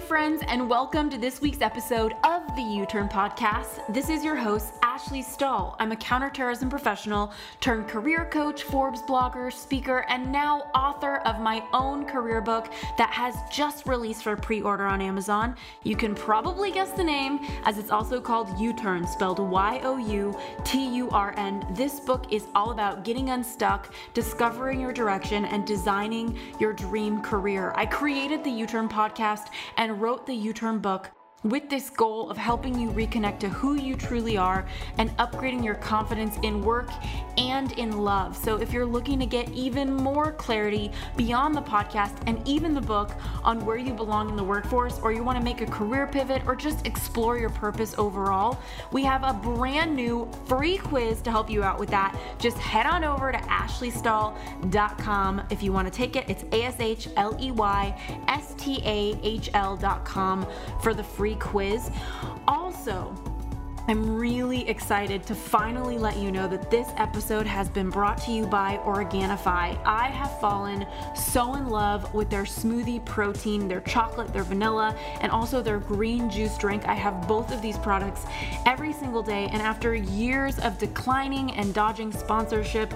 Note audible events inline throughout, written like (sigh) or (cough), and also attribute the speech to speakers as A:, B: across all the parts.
A: Friends, and welcome to this week's episode of the U Turn Podcast. This is your host, Ashley Stahl. I'm a counterterrorism professional turned career coach, Forbes blogger, speaker, and now author of my own career book that has just released for pre order on Amazon. You can probably guess the name, as it's also called U Turn, spelled Y O U T U R N. This book is all about getting unstuck, discovering your direction, and designing your dream career. I created the U Turn Podcast and wrote the U Turn book with this goal of helping you reconnect to who you truly are and upgrading your confidence in work and in love. So, if you're looking to get even more clarity beyond the podcast and even the book on where you belong in the workforce, or you want to make a career pivot, or just explore your purpose overall, we have a brand new free quiz to help you out with that. Just head on over to ashleystahl.com if you want to take it. It's A S H L E Y S T A H L.com for the free quiz. Also, I'm really excited to finally let you know that this episode has been brought to you by Organifi. I have fallen so in love with their smoothie protein, their chocolate, their vanilla, and also their green juice drink. I have both of these products every single day, and after years of declining and dodging sponsorship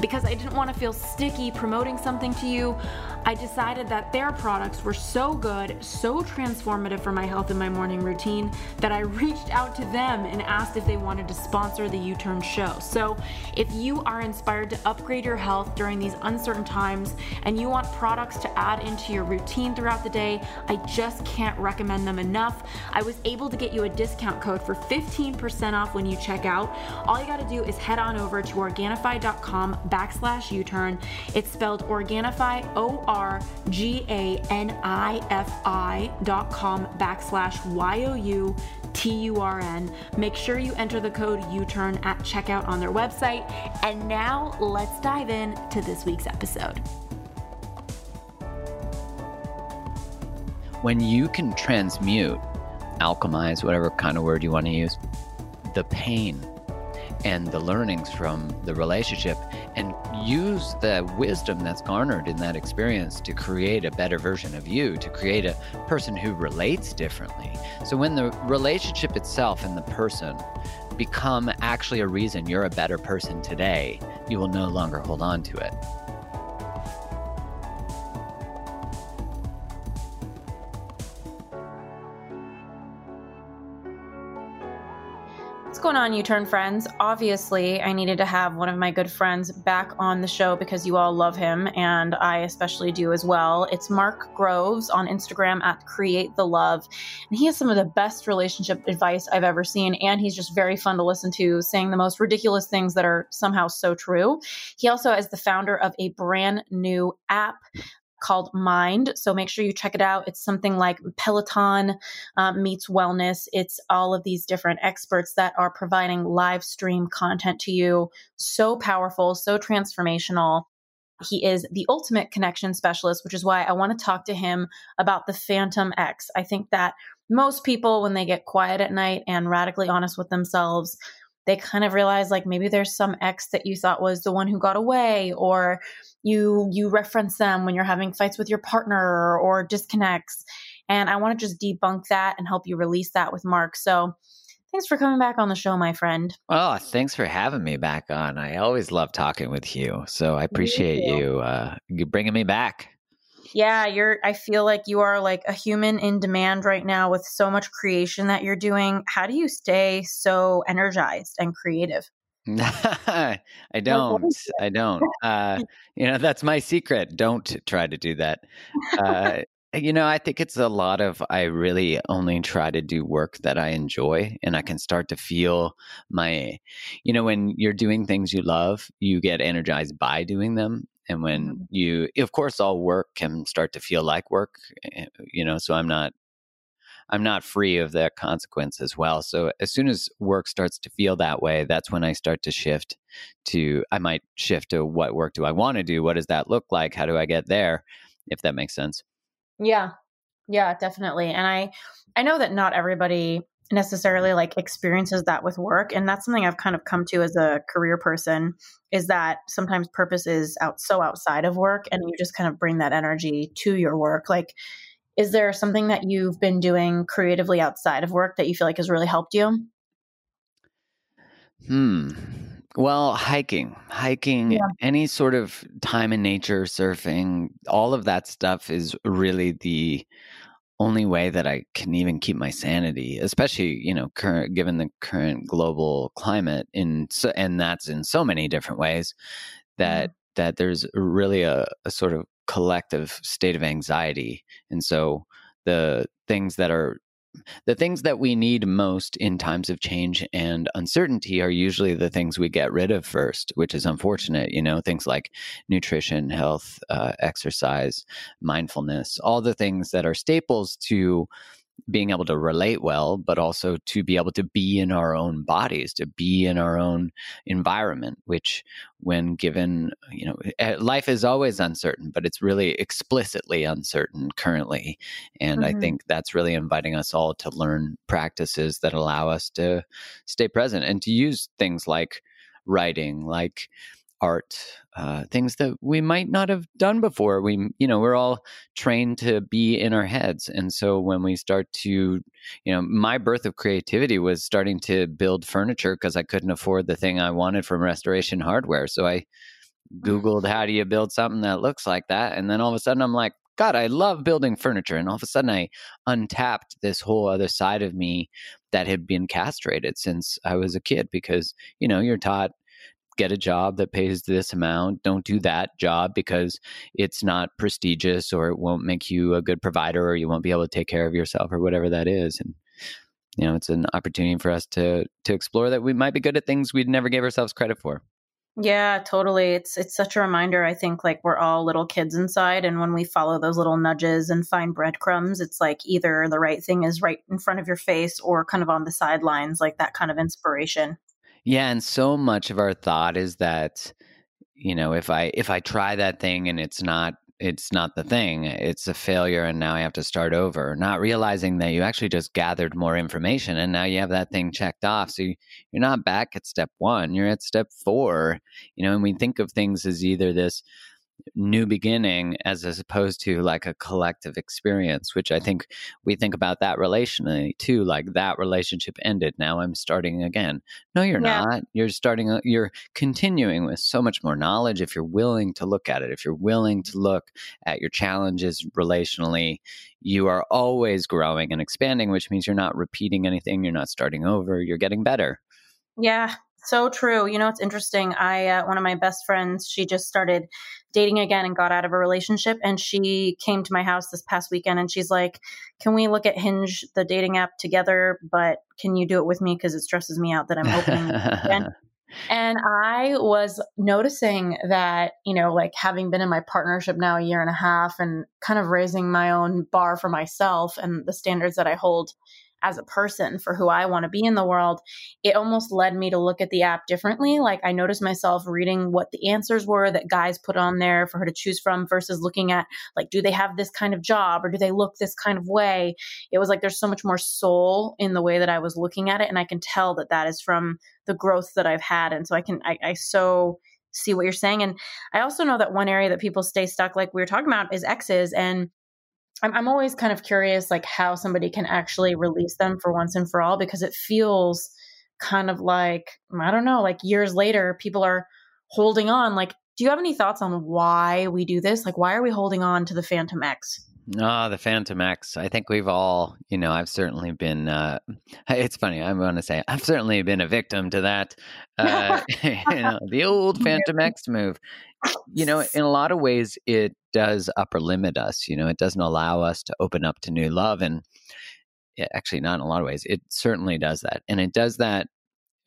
A: because I didn't want to feel sticky promoting something to you, I decided that their products were so good, so transformative for my health and my morning routine that I reached out to them and asked if they wanted to sponsor the U Turn show. So, if you are inspired to upgrade your health during these uncertain times and you want products to add into your routine throughout the day, I just can't recommend them enough. I was able to get you a discount code for 15% off when you check out. All you got to do is head on over to Organifi.com backslash U Turn. It's spelled Organifi, O R G A N I F I dot com backslash Y O U T U R N. Make sure you enter the code U Turn at checkout on their website. And now let's dive in to this week's episode.
B: When you can transmute, alchemize, whatever kind of word you want to use, the pain and the learnings from the relationship and use the wisdom that's garnered in that experience to create a better version of you, to create a person who relates differently. So when the relationship itself and the person become actually a reason you're a better person today, you will no longer hold on to it.
A: Going on, U Turn friends? Obviously, I needed to have one of my good friends back on the show because you all love him, and I especially do as well. It's Mark Groves on Instagram at Create the Love, and he has some of the best relationship advice I've ever seen, and he's just very fun to listen to, saying the most ridiculous things that are somehow so true. He also is the founder of a brand new app called Mind. So make sure you check it out. It's something like Peloton uh, meets wellness. It's all of these different experts that are providing live stream content to you. So powerful, so transformational. He is the ultimate connection specialist, which is why I want to talk to him about the Phantom Ex. I think that most people, when they get quiet at night and radically honest with themselves, they kind of realize like maybe there's some ex that you thought was the one who got away or you you reference them when you're having fights with your partner or disconnects. And i want to just debunk that and help you release that with mark. So thanks for coming back on the show my friend.
B: Oh thanks for having me back on. I always love talking with you. So i appreciate you. you uh bringing me back
A: yeah you're i feel like you are like a human in demand right now with so much creation that you're doing how do you stay so energized and creative (laughs)
B: I don't. I don't. Uh, (laughs) you know, that's my secret. Don't try to do that. Uh, (laughs) you know, I think it's a lot of I really only try to do work that I enjoy and I can start to feel my, you know, when you're doing things you love, you get energized by doing them. And when mm-hmm. you, of course, all work can start to feel like work, eh, you know, so I'm not I'm not free of that consequence as well. So as soon as work starts to feel that way, that's when I start to shift to I might shift to what work do I want to do? What does that look like? How do I get there? If that makes sense.
A: Yeah. Yeah, definitely. And I I know that not everybody necessarily like experiences that with work and that's something I've kind of come to as a career person is that sometimes purpose is out so outside of work and you just kind of bring that energy to your work like is there something that you've been doing creatively outside of work that you feel like has really helped you?
B: Hmm. Well, hiking, hiking, yeah. any sort of time in nature, surfing, all of that stuff is really the only way that I can even keep my sanity, especially you know, current given the current global climate, in so, and that's in so many different ways that mm. that there's really a, a sort of collective state of anxiety, and so the things that are the things that we need most in times of change and uncertainty are usually the things we get rid of first, which is unfortunate. You know, things like nutrition, health, uh, exercise, mindfulness, all the things that are staples to being able to relate well, but also to be able to be in our own bodies, to be in our own environment, which when given, you know, eh, life is always uncertain, but it's really explicitly uncertain currently. And mm-hmm. I think that's really inviting us all to learn practices that allow us to stay present and to use things like writing, like, art, uh, things that we might not have done before. We, you know, we're all trained to be in our heads. And so when we start to, you know, my birth of creativity was starting to build furniture because I couldn't afford the thing I wanted from restoration hardware. So I Googled how do you build something that looks like that. And then all of a sudden I'm like, God, I love building furniture. And all of a sudden I untapped this whole other side of me that had been castrated since I was a kid because, you know, you're taught get a job that pays this amount. Don't do that job because it's not prestigious or it won't make you a good provider or you won't be able to take care of yourself or whatever that is. And you know, it's an opportunity for us to to explore that we might be good at things we'd never gave ourselves credit for.
A: Yeah, totally. It's it's such a reminder. I think like we're all little kids inside and when we follow those little nudges and find breadcrumbs, it's like either the right thing is right in front of your face or kind of on the sidelines, like that kind of inspiration.
B: Yeah, and so much of our thought is that you know, if I if I try that thing and it's not it's not the thing, it's a failure and now I have to start over, not realizing that you actually just gathered more information and now you have that thing checked off. So you're not back at step 1, you're at step 4. You know, and we think of things as either this new beginning as, as opposed to like a collective experience which i think we think about that relationally too like that relationship ended now i'm starting again. No you're yeah. not. You're starting you're continuing with so much more knowledge if you're willing to look at it. If you're willing to look at your challenges relationally you are always growing and expanding which means you're not repeating anything you're not starting over you're getting better.
A: Yeah so true. You know, it's interesting. I, uh, one of my best friends, she just started dating again and got out of a relationship. And she came to my house this past weekend and she's like, Can we look at Hinge, the dating app, together? But can you do it with me? Because it stresses me out that I'm opening again. (laughs) And I was noticing that, you know, like having been in my partnership now a year and a half and kind of raising my own bar for myself and the standards that I hold as a person for who I want to be in the world, it almost led me to look at the app differently. Like I noticed myself reading what the answers were that guys put on there for her to choose from versus looking at like, do they have this kind of job or do they look this kind of way? It was like there's so much more soul in the way that I was looking at it. And I can tell that that is from the growth that I've had. And so I can, I, I so see what you're saying. And I also know that one area that people stay stuck, like we were talking about, is exes. And I'm, I'm always kind of curious, like how somebody can actually release them for once and for all, because it feels kind of like, I don't know, like years later, people are holding on. Like, do you have any thoughts on why we do this? Like, why are we holding on to the Phantom Ex?
B: Ah, oh, the Phantom Ex. I think we've all, you know, I've certainly been. Uh, (laughs) it's funny. I'm going to say I've certainly been a victim to that. Uh, (laughs) you know, the old (laughs) Phantom Ex move. You know, in a lot of ways, it does upper limit us. You know, it doesn't allow us to open up to new love, and actually, not in a lot of ways. It certainly does that, and it does that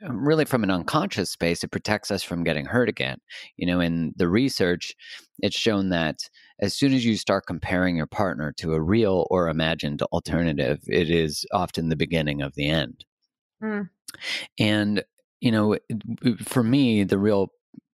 B: um, really from an unconscious space it protects us from getting hurt again you know in the research it's shown that as soon as you start comparing your partner to a real or imagined alternative it is often the beginning of the end mm. and you know for me the real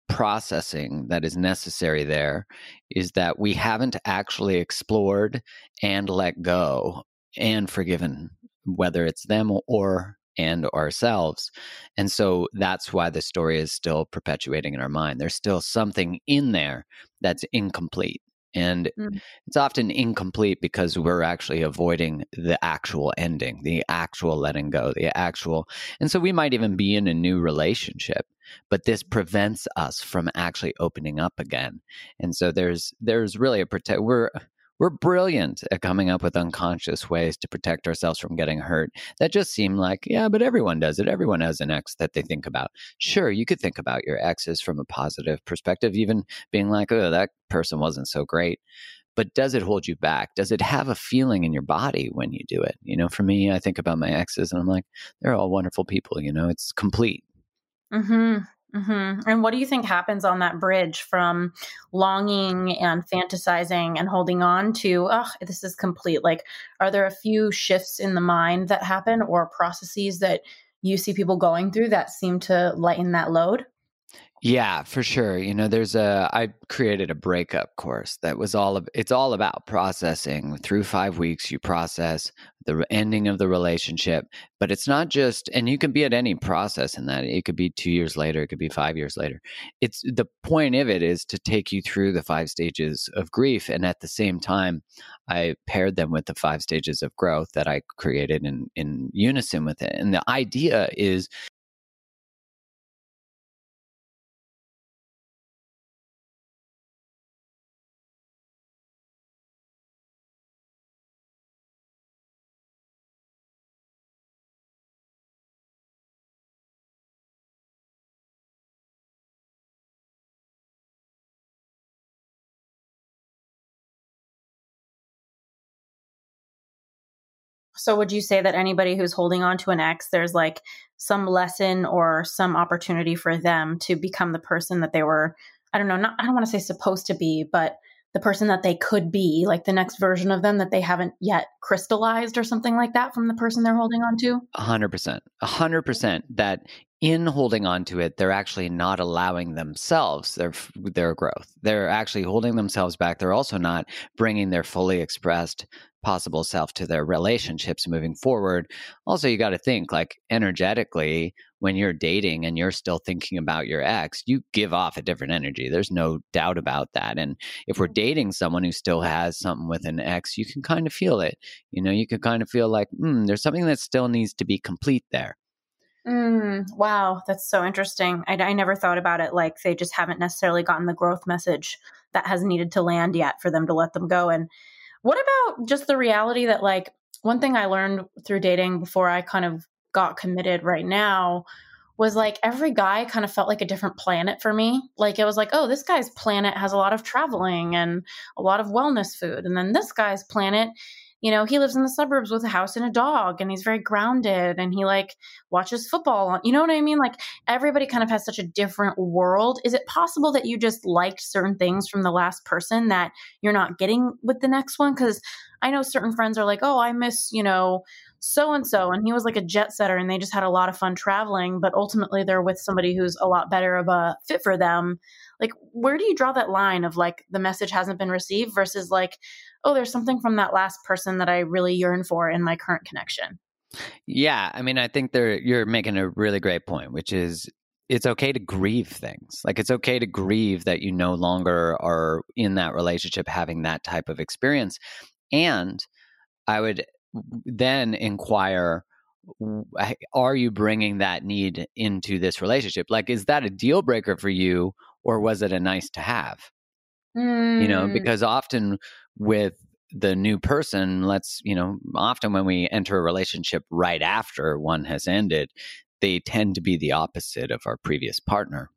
B: processing that is necessary there is that we haven't actually explored and let go and forgiven whether it's them or and ourselves. And so that's why the story is still perpetuating in our mind. There's still something in there that's incomplete. And mm. it's often incomplete because we're actually avoiding the actual ending, the actual letting go, the actual. And so we might even be in a new relationship, but this prevents us from actually opening up again. And so there's there's really a protect we're we're brilliant at coming up with unconscious ways to protect ourselves from getting hurt that just seem like, yeah, but everyone does it. Everyone has an ex that they think about. Sure, you could think about your exes from a positive perspective, even being like, oh, that person wasn't so great. But does it hold you back? Does it have a feeling in your body when you do it? You know, for me, I think about my exes and I'm like, they're all wonderful people. You know, it's complete.
A: Hmm. Mm-hmm. And what do you think happens on that bridge from longing and fantasizing and holding on to, oh, this is complete? Like, are there a few shifts in the mind that happen or processes that you see people going through that seem to lighten that load?
B: Yeah, for sure. You know, there's a I created a breakup course that was all of it's all about processing. Through 5 weeks you process the ending of the relationship, but it's not just and you can be at any process in that. It could be 2 years later, it could be 5 years later. It's the point of it is to take you through the 5 stages of grief and at the same time I paired them with the 5 stages of growth that I created in in unison with it. And the idea is
A: So would you say that anybody who's holding on to an ex, there's like some lesson or some opportunity for them to become the person that they were, I don't know, not I don't want to say supposed to be, but the person that they could be, like the next version of them that they haven't yet crystallized or something like that from the person they're holding on to?
B: A hundred percent. A hundred percent that in holding on to it, they're actually not allowing themselves their their growth. They're actually holding themselves back. They're also not bringing their fully expressed possible self to their relationships moving forward. Also, you got to think like energetically when you're dating and you're still thinking about your ex, you give off a different energy. There's no doubt about that. And if we're mm-hmm. dating someone who still has something with an ex, you can kind of feel it. You know, you can kind of feel like, hmm, there's something that still needs to be complete there.
A: Mm, wow, that's so interesting. I, I never thought about it like they just haven't necessarily gotten the growth message that has needed to land yet for them to let them go. And what about just the reality that, like, one thing I learned through dating before I kind of got committed right now was like every guy kind of felt like a different planet for me. Like it was like, oh, this guy's planet has a lot of traveling and a lot of wellness food. And then this guy's planet you know, he lives in the suburbs with a house and a dog and he's very grounded and he like watches football. You know what I mean? Like everybody kind of has such a different world. Is it possible that you just liked certain things from the last person that you're not getting with the next one? Because I know certain friends are like, oh, I miss, you know, so and so. And he was like a jet setter and they just had a lot of fun traveling, but ultimately they're with somebody who's a lot better of a fit for them. Like, where do you draw that line of like the message hasn't been received versus like, oh, there's something from that last person that I really yearn for in my current connection?
B: Yeah. I mean, I think there you're making a really great point, which is it's okay to grieve things. Like it's okay to grieve that you no longer are in that relationship having that type of experience. And I would then inquire are you bringing that need into this relationship? Like, is that a deal breaker for you, or was it a nice to have? Mm. You know, mm. because often with the new person, let's, you know, often when we enter a relationship right after one has ended, they tend to be the opposite of our previous partner.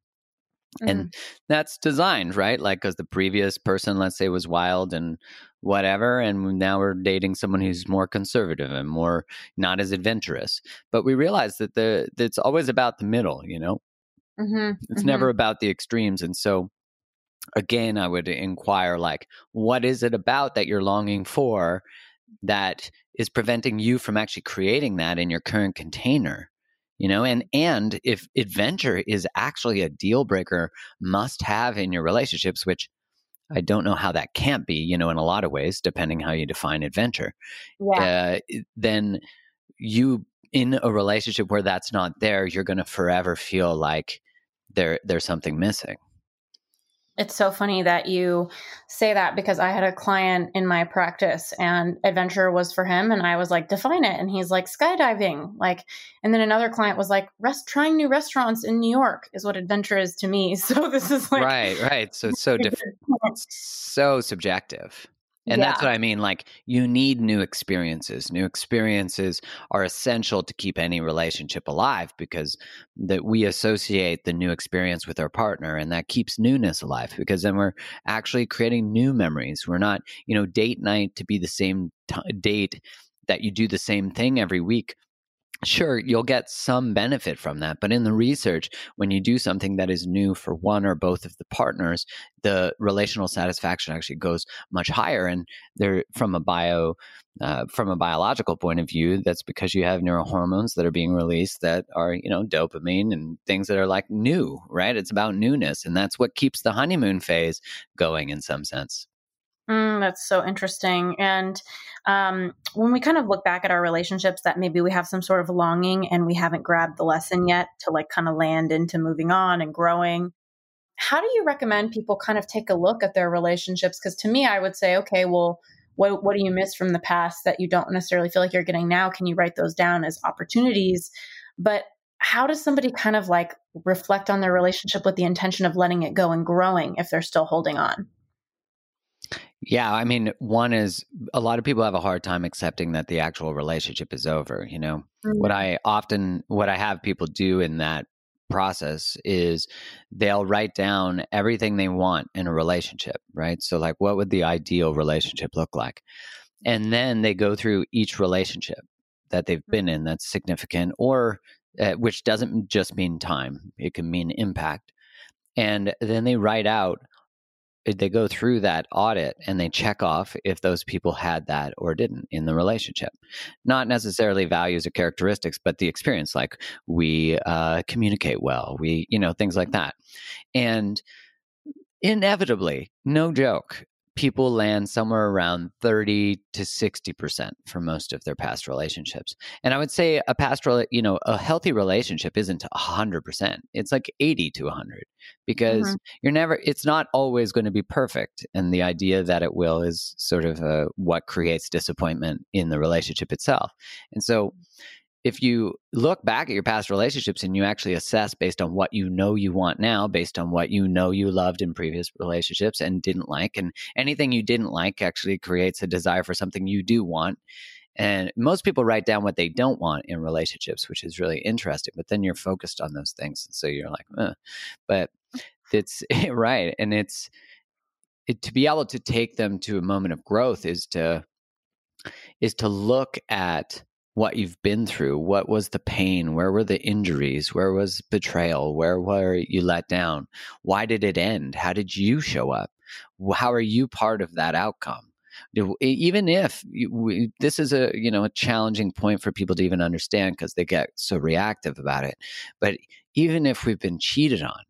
B: Mm. And that's designed, right? Like, because the previous person, let's say, was wild and whatever, and now we're dating someone who's more conservative and more not as adventurous. But we realize that the it's always about the middle, you know. Mm-hmm, it's mm-hmm. never about the extremes, and so again, I would inquire, like, what is it about that you're longing for that is preventing you from actually creating that in your current container? you know and and if adventure is actually a deal breaker must have in your relationships which i don't know how that can't be you know in a lot of ways depending how you define adventure yeah. Uh, then you in a relationship where that's not there you're going to forever feel like there there's something missing
A: It's so funny that you say that because I had a client in my practice and adventure was for him and I was like define it and he's like skydiving like and then another client was like rest trying new restaurants in New York is what adventure is to me. (laughs) So this is like
B: Right, right. So it's so (laughs) different. so subjective. And yeah. that's what I mean. Like, you need new experiences. New experiences are essential to keep any relationship alive because that we associate the new experience with our partner, and that keeps newness alive because then we're actually creating new memories. We're not, you know, date night to be the same t- date that you do the same thing every week sure you'll get some benefit from that but in the research when you do something that is new for one or both of the partners the relational satisfaction actually goes much higher and there from a bio uh, from a biological point of view that's because you have neurohormones that are being released that are you know dopamine and things that are like new right? It's about newness and that's what keeps the honeymoon phase going in some sense
A: Mm, that's so interesting. And um, when we kind of look back at our relationships, that maybe we have some sort of longing and we haven't grabbed the lesson yet to like kind of land into moving on and growing. How do you recommend people kind of take a look at their relationships? Because to me, I would say, okay, well, what, what do you miss from the past that you don't necessarily feel like you're getting now? Can you write those down as opportunities? But how does somebody kind of like reflect on their relationship with the intention of letting it go and growing if they're still holding on?
B: Yeah, I mean, one is a lot of people have a hard time accepting that the actual relationship is over. You know, mm-hmm. what I often, what I have people do in that process is they'll write down everything they want in a relationship, right? So, like, what would the ideal relationship look like? And then they go through each relationship that they've been in that's significant, or uh, which doesn't just mean time, it can mean impact. And then they write out they go through that audit and they check off if those people had that or didn't in the relationship. Not necessarily values or characteristics but the experience like we uh, communicate well we you know things like that. And inevitably no joke people land somewhere around 30 to 60% for most of their past relationships. And I would say a past, you know, a healthy relationship isn't 100%. It's like 80 to 100 because mm-hmm. you're never, it's not always going to be perfect. And the idea that it will is sort of uh, what creates disappointment in the relationship itself. And so, if you look back at your past relationships and you actually assess based on what you know you want now, based on what you know you loved in previous relationships and didn't like, and anything you didn't like actually creates a desire for something you do want. And most people write down what they don't want in relationships, which is really interesting. But then you're focused on those things. So you're like, eh. but it's (laughs) right. And it's it, to be able to take them to a moment of growth is to is to look at what you've been through. What was the pain? Where were the injuries? Where was betrayal? Where were you let down? Why did it end? How did you show up? How are you part of that outcome? Even if this is a you know a challenging point for people to even understand because they get so reactive about it, but even if we've been cheated on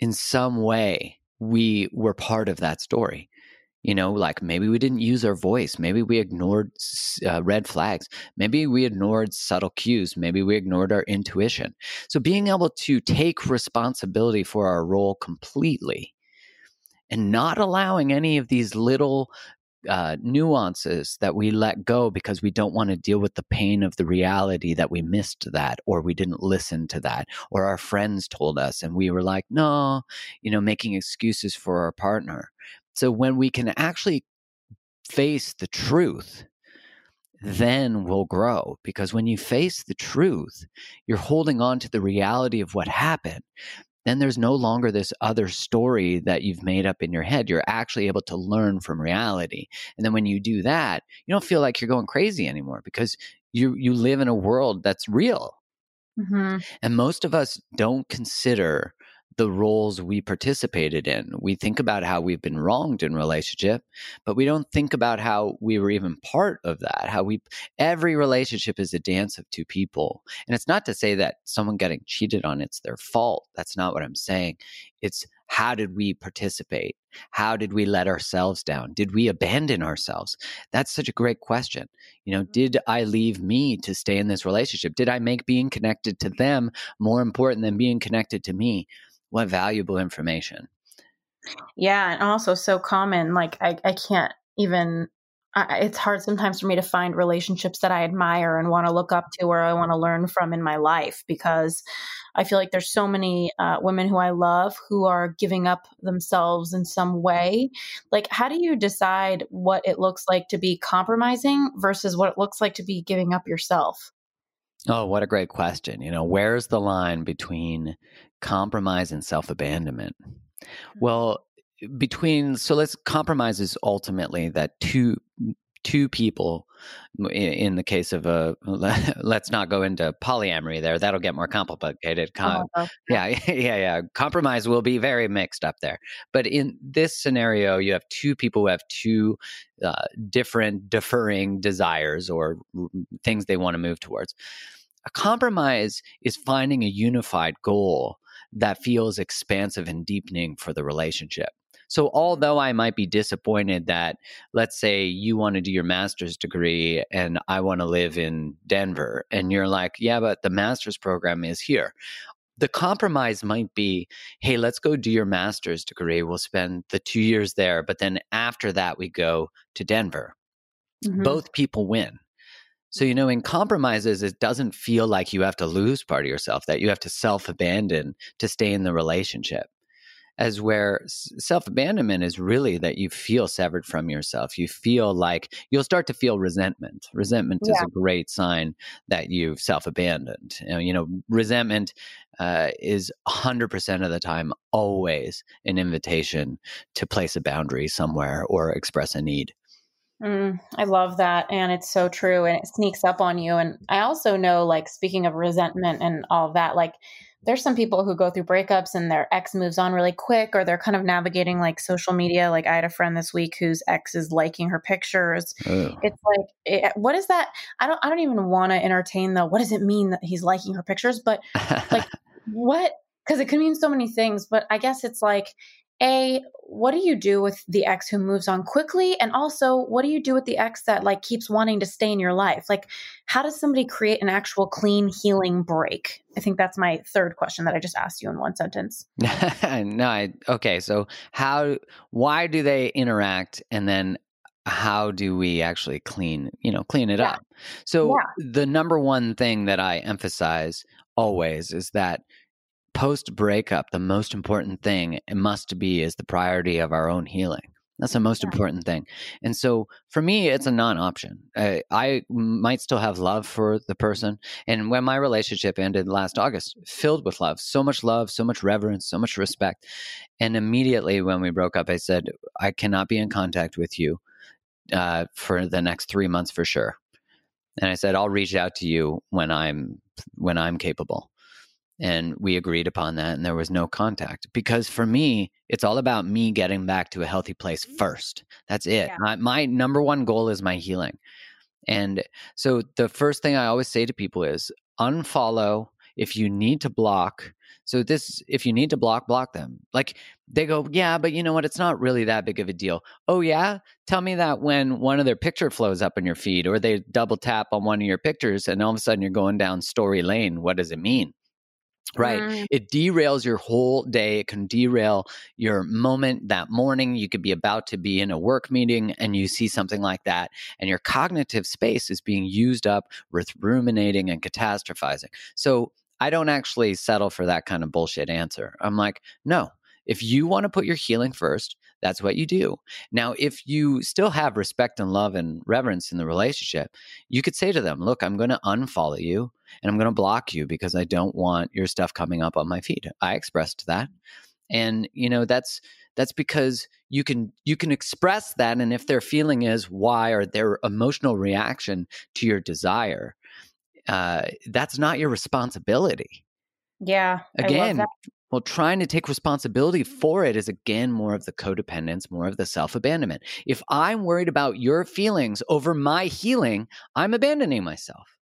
B: in some way, we were part of that story you know like maybe we didn't use our voice maybe we ignored uh, red flags maybe we ignored subtle cues maybe we ignored our intuition. So being able to take responsibility for our role completely and not allowing any of these little uh, nuances that we let go because we don't want to deal with the pain of the reality that we missed that or we didn't listen to that or our friends told us and we were like no you know making excuses for our partner so when we can actually face the truth, then we'll grow. Because when you face the truth, you're holding on to the reality of what happened. Then there's no longer this other story that you've made up in your head. You're actually able to learn from reality. And then when you do that, you don't feel like you're going crazy anymore because you you live in a world that's real. Mm-hmm. And most of us don't consider the roles we participated in. We think about how we've been wronged in relationship, but we don't think about how we were even part of that. How we every relationship is a dance of two people. And it's not to say that someone getting cheated on it's their fault. That's not what I'm saying. It's how did we participate? How did we let ourselves down? Did we abandon ourselves? That's such a great question. You know, mm-hmm. did I leave me to stay in this relationship? Did I make being connected to them more important than being connected to me? What valuable information.
A: Yeah, and also so common. Like I, I can't even. I, it's hard sometimes for me to find relationships that I admire and want to look up to or I want to learn from in my life because I feel like there's so many uh, women who I love who are giving up themselves in some way. Like, how do you decide what it looks like to be compromising versus what it looks like to be giving up yourself?
B: Oh, what a great question. You know, where's the line between compromise and self abandonment? Mm-hmm. Well, between so let's compromise is ultimately that two two people in the case of uh, (laughs) a let's not go into polyamory there that'll get more complicated Com- oh, uh-huh, uh-huh. yeah (laughs) yeah yeah compromise will be very mixed up there. But in this scenario you have two people who have two uh, different deferring desires or things they want to move towards. A compromise is finding a unified goal that feels expansive and deepening for the relationship. So, although I might be disappointed that, let's say, you want to do your master's degree and I want to live in Denver, and you're like, yeah, but the master's program is here. The compromise might be, hey, let's go do your master's degree. We'll spend the two years there, but then after that, we go to Denver. Mm-hmm. Both people win. So, you know, in compromises, it doesn't feel like you have to lose part of yourself, that you have to self abandon to stay in the relationship. As where self abandonment is really that you feel severed from yourself. You feel like you'll start to feel resentment. Resentment yeah. is a great sign that you've self abandoned. You know, you know, resentment uh, is 100% of the time always an invitation to place a boundary somewhere or express a need.
A: Mm, I love that. And it's so true. And it sneaks up on you. And I also know, like, speaking of resentment and all that, like, there's some people who go through breakups and their ex moves on really quick, or they're kind of navigating like social media. Like, I had a friend this week whose ex is liking her pictures. It's like, it, what is that? I don't, I don't even want to entertain the what does it mean that he's liking her pictures? But like, (laughs) what? Because it could mean so many things. But I guess it's like, a what do you do with the ex who moves on quickly? And also what do you do with the ex that like keeps wanting to stay in your life? Like how does somebody create an actual clean healing break? I think that's my third question that i just asked you in one sentence. (laughs)
B: No I, okay so how why do they interact? And then how do we actually clean you know clean it yeah. up? So yeah. the number one thing that i emphasize always is that post breakup, the most important thing it must be is the priority of our own healing. That's the most yeah. important thing. And so for me, it's a non option. I, I, might still have love for the person. And when my relationship ended last August, filled with love, so much love, so much reverence, so much respect. And immediately when we broke up, I said, I cannot be in contact with you uh, for the next three months for sure. And I said, I'll reach out to you when I'm when I'm capable and we agreed upon that and there was no contact because for me it's all about me getting back to a healthy place mm-hmm. first. That's it. Yeah. my, my number one goal is my healing. And so the first thing i always say to people is unfollow. If you need to block so this if you need to block block them. Like they go yeah but you know what? It's not really that big of a deal. Oh yeah? Tell me that when one of their picture flows up in your feed or they double tap on one of your pictures and all of a sudden you're going down story lane. What does it mean Right. Mm. It derails your whole day. It can derail your moment that morning. You could be about to be in a work meeting and you see something like that, and your cognitive space is being used up with ruminating and catastrophizing. So I don't actually settle for that kind of bullshit answer. I'm like, no, if you want to put your healing first, that's what you do. Now, if you still have respect and love and reverence in the relationship, you could say to them, Look, I'm going to unfollow you and I'm going to block you because I don't want your stuff coming up on my feed. I expressed that. And, you know, that's that's because you can you can express that and if their feeling is why or their emotional reaction to your desire uh, that's not your responsibility
A: yeah
B: again well, trying to take responsibility for it is again more of the codependence, more of the self abandonment. If I'm worried about your feelings over my healing, I'm abandoning myself.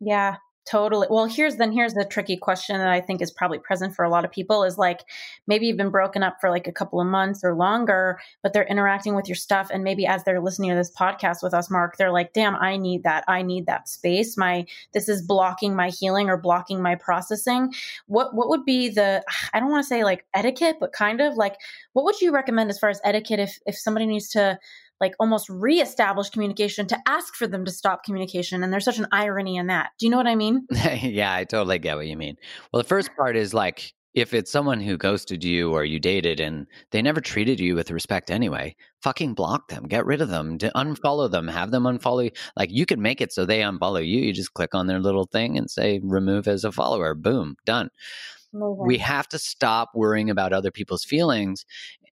A: Yeah, Totally. Well, here's then here's the tricky question that I think is probably present for a lot of people is like maybe you've been broken up for like a couple of months or longer, but they're interacting with your stuff and maybe as they're listening to this podcast with us Mark, they're like, "Damn, I need that. I need that space. My this is blocking my healing or blocking my processing." What what would be the I don't want to say like etiquette, but kind of like what would you recommend as far as etiquette if if somebody needs to like almost reestablish communication to ask for them to stop communication. And there's such an irony in that. Do you know what I mean? (laughs)
B: yeah, I totally get what you mean. Well, the first part is like if it's someone who ghosted you or you dated and they never treated you with respect anyway, fucking block them, get rid of them, unfollow them, have them unfollow you. Like you can make it so they unfollow you. You just click on their little thing and say remove as a follower. Boom, done. We have to stop worrying about other people's feelings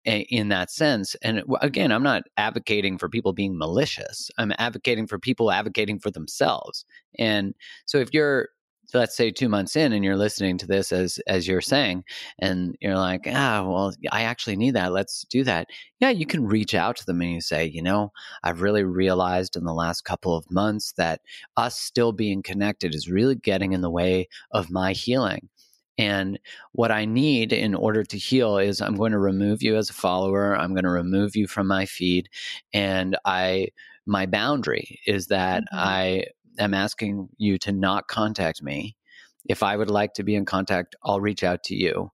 B: in that sense. And again, I'm not advocating for people being malicious. I'm advocating for people advocating for themselves. And so if you're let's say 2 months in and you're listening to this as as you're saying and you're like, "Ah, well, I actually need that. Let's do that." Yeah, you can reach out to them and you say, "You know, I've really realized in the last couple of months that us still being connected is really getting in the way of my healing." And what I need in order to heal is I'm going to remove you as a follower. I'm going to remove you from my feed. And I, my boundary is that mm-hmm. I am asking you to not contact me. If I would like to be in contact, I'll reach out to you.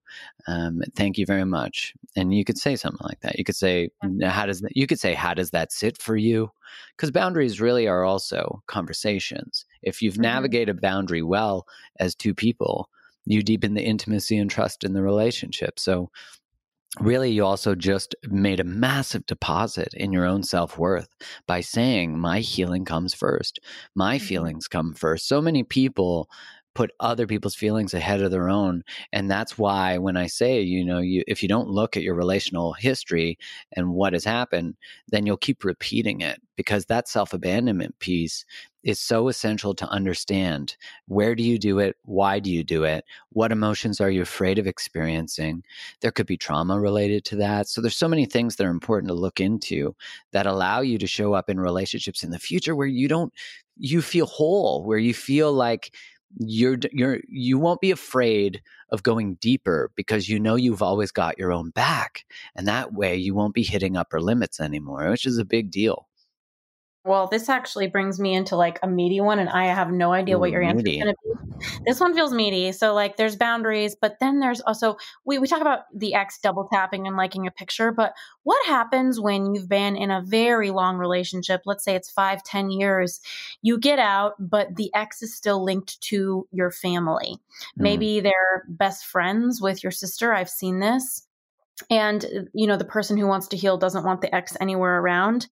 B: Um, thank you very much. And you could say something like that. You could say, "How does that?" You could say, "How does that sit for you?" Because boundaries really are also conversations. If you've mm-hmm. navigated boundary well as two people, you deepen the intimacy and trust in the relationship. So, really, you also just made a massive deposit in your own self worth by saying, My healing comes first, my mm-hmm. feelings come first. So many people put other people's feelings ahead of their own and that's why when i say you know you if you don't look at your relational history and what has happened then you'll keep repeating it because that self-abandonment piece is so essential to understand where do you do it why do you do it what emotions are you afraid of experiencing? There could be trauma related to that. So there's so many things that are important to look into that allow you to show up in relationships in the future where you don't you feel whole where you feel like you're you're you won't be afraid of going deeper because you know you've always got your own back and that way you won't be hitting upper limits anymore which is a big deal
A: well, this actually brings me into like a meaty one, and I have no idea what your answer is going to be. This one feels meaty. So, like, there's boundaries, but then there's also, we, we talk about the ex double tapping and liking a picture, but what happens when you've been in a very long relationship? Let's say it's five, ten years. You get out, but the ex is still linked to your family. Mm. Maybe they're best friends with your sister. I've seen this. And, you know, the person who wants to heal doesn't want the ex anywhere around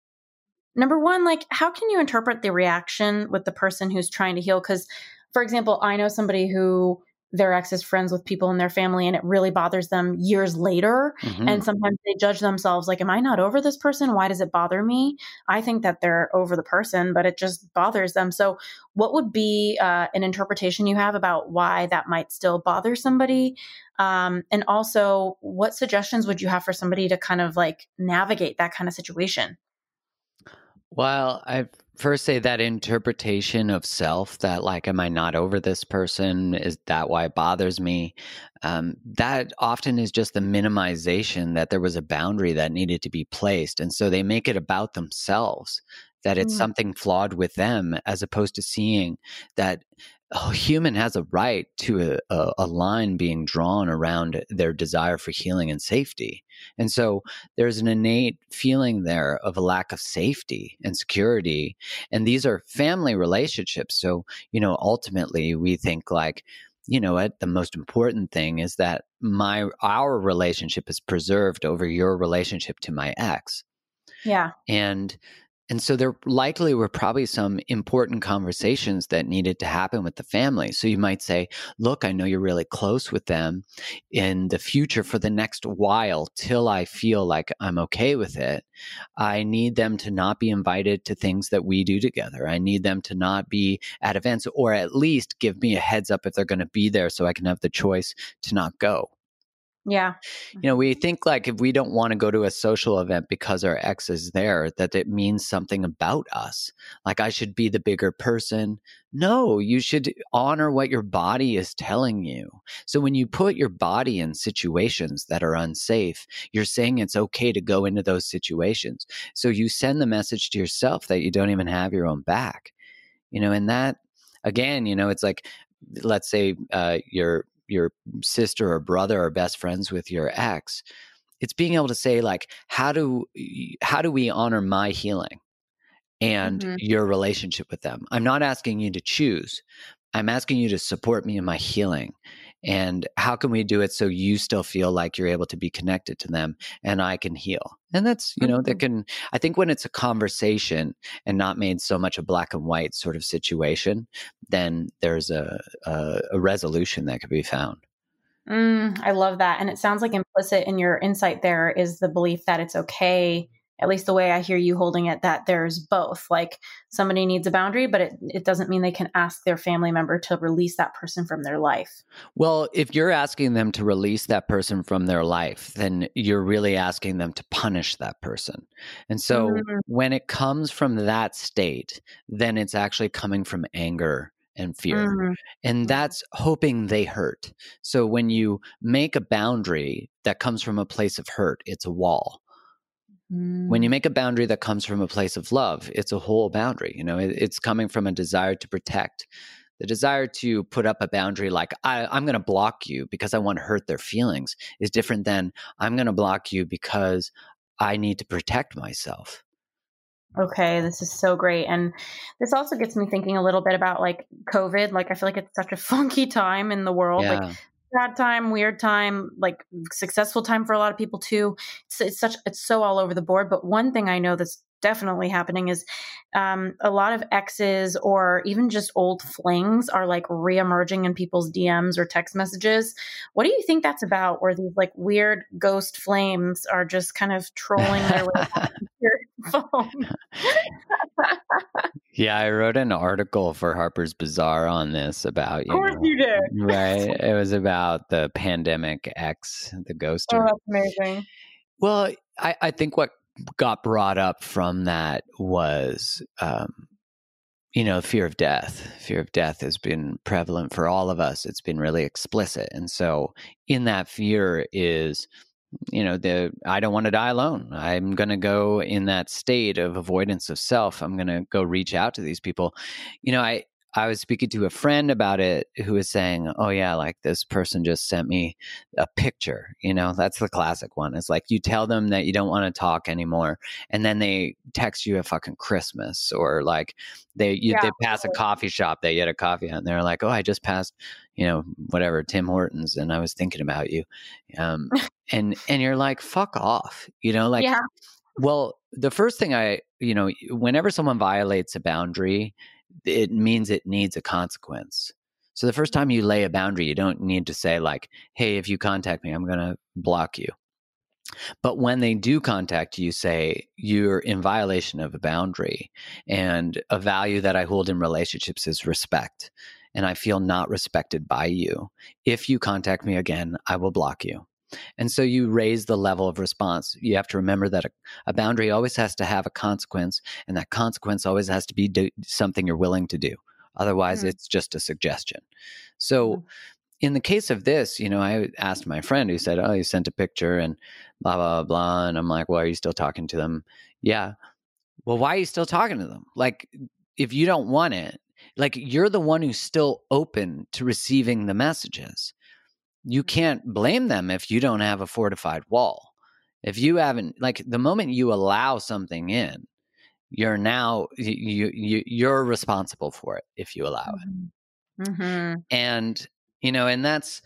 A: number one, like how can you interpret the reaction with the person who's trying to heal? Because, for example, I know somebody who their ex is friends with people in their family and it really bothers them years later. Mm-hmm. And sometimes they judge themselves like, Am I not over this person? Why does it bother me? I think that they're over the person, but it just bothers them. So, what would be uh, an interpretation you have about why that might still bother somebody? Um, and also, what suggestions would you have for somebody to kind of like navigate that kind of situation?
B: Well, I first say that interpretation of self that, like, am I not over this person? Is that why it bothers me? Um, that often is just the minimization that there was a boundary that needed to be placed. And so they make it about themselves, that it's mm. something flawed with them, as opposed to seeing that a human has a right to a, a, line being drawn around their desire for healing and safety. And so there's an innate feeling there of a lack of safety and security. And these are family relationships. So, you know, ultimately we think like, you know what, the most important thing is that my our relationship is preserved over your relationship to my ex.
A: Yeah.
B: And and so there likely were probably some important conversations that needed to happen with the family. So you might say, look, I know you're really close with them in the future for the next while till I feel like I'm okay with it. I need them to not be invited to things that we do together. I need them to not be at events or at least give me a heads up if they're going to be there so I can have the choice to not go.
A: Yeah.
B: You know, we think like if we don't want to go to a social event because our ex is there, that it means something about us. Like I should be the bigger person. No, you should honor what your body is telling you. So when you put your body in situations that are unsafe, you're saying it's okay to go into those situations. So you send the message to yourself that you don't even have your own back. You know, and that again, you know, it's like let's say uh, you're your sister or brother or best friends with your ex it's being able to say like how do how do we honor my healing and mm-hmm. your relationship with them? I'm not asking you to choose. I'm asking you to support me in my healing and how can we do it so you still feel like you're able to be connected to them and i can heal and that's you know that mm-hmm. can i think when it's a conversation and not made so much a black and white sort of situation then there's a a, a resolution that could be found
A: mm, i love that and it sounds like implicit in your insight there is the belief that it's okay at least the way I hear you holding it, that there's both. Like somebody needs a boundary, but it, it doesn't mean they can ask their family member to release that person from their life.
B: Well, if you're asking them to release that person from their life, then you're really asking them to punish that person. And so mm-hmm. when it comes from that state, then it's actually coming from anger and fear. Mm-hmm. And that's hoping they hurt. So when you make a boundary that comes from a place of hurt, it's a wall. When you mm. make a boundary that comes from a place of love, it's a whole boundary. You know, it, it's coming from a desire to protect. The desire to put up a boundary like, I, I'm going to block you because I want to hurt their feelings is different than I'm going to block you because I need to protect myself.
A: Okay, this is so great. And this also gets me thinking a little bit about like COVID. Like, I feel like it's such a (laughs) funky time in the world. Yeah. Like, sad time, weird time, like successful time for a lot of people too. It's, it's such it's so all over the board. But one thing I know that's definitely happening is um, a lot of exes or even just old flings are like reemerging in people's DMs or text messages. What do you think that's about? Where these like weird ghost flames are just kind of trolling their way (laughs) your phone? (laughs)
B: yeah, I wrote an article for Harper's Bazaar on this about.
A: You of course, know, you did. (laughs)
B: Right, it was about the pandemic ex, the ghoster.
A: Oh, that's amazing.
B: Well, I, I think what got brought up from that was um, you know fear of death fear of death has been prevalent for all of us it's been really explicit and so in that fear is you know the i don't want to die alone i'm going to go in that state of avoidance of self i'm going to go reach out to these people you know i I was speaking to a friend about it who was saying, "Oh yeah, like this person just sent me a picture." You know, that's the classic one. It's like you tell them that you don't want to talk anymore, and then they text you a fucking Christmas, or like they you, yeah. they pass a coffee shop they get a coffee and they're like, "Oh, I just passed, you know, whatever Tim Hortons, and I was thinking about you," um, and and you're like, "Fuck off," you know, like. Yeah. Well, the first thing I, you know, whenever someone violates a boundary, it means it needs a consequence. So the first time you lay a boundary, you don't need to say, like, hey, if you contact me, I'm going to block you. But when they do contact you, say you're in violation of a boundary. And a value that I hold in relationships is respect. And I feel not respected by you. If you contact me again, I will block you. And so you raise the level of response. You have to remember that a, a boundary always has to have a consequence, and that consequence always has to be do, something you're willing to do. Otherwise, mm-hmm. it's just a suggestion. So, mm-hmm. in the case of this, you know, I asked my friend who said, Oh, you sent a picture and blah, blah, blah. And I'm like, Well, are you still talking to them? Yeah. Well, why are you still talking to them? Like, if you don't want it, like you're the one who's still open to receiving the messages you can't blame them if you don't have a fortified wall. If you haven't, like the moment you allow something in, you're now you you you're responsible for it if you allow it. Mm-hmm. mm-hmm. And you know, and that's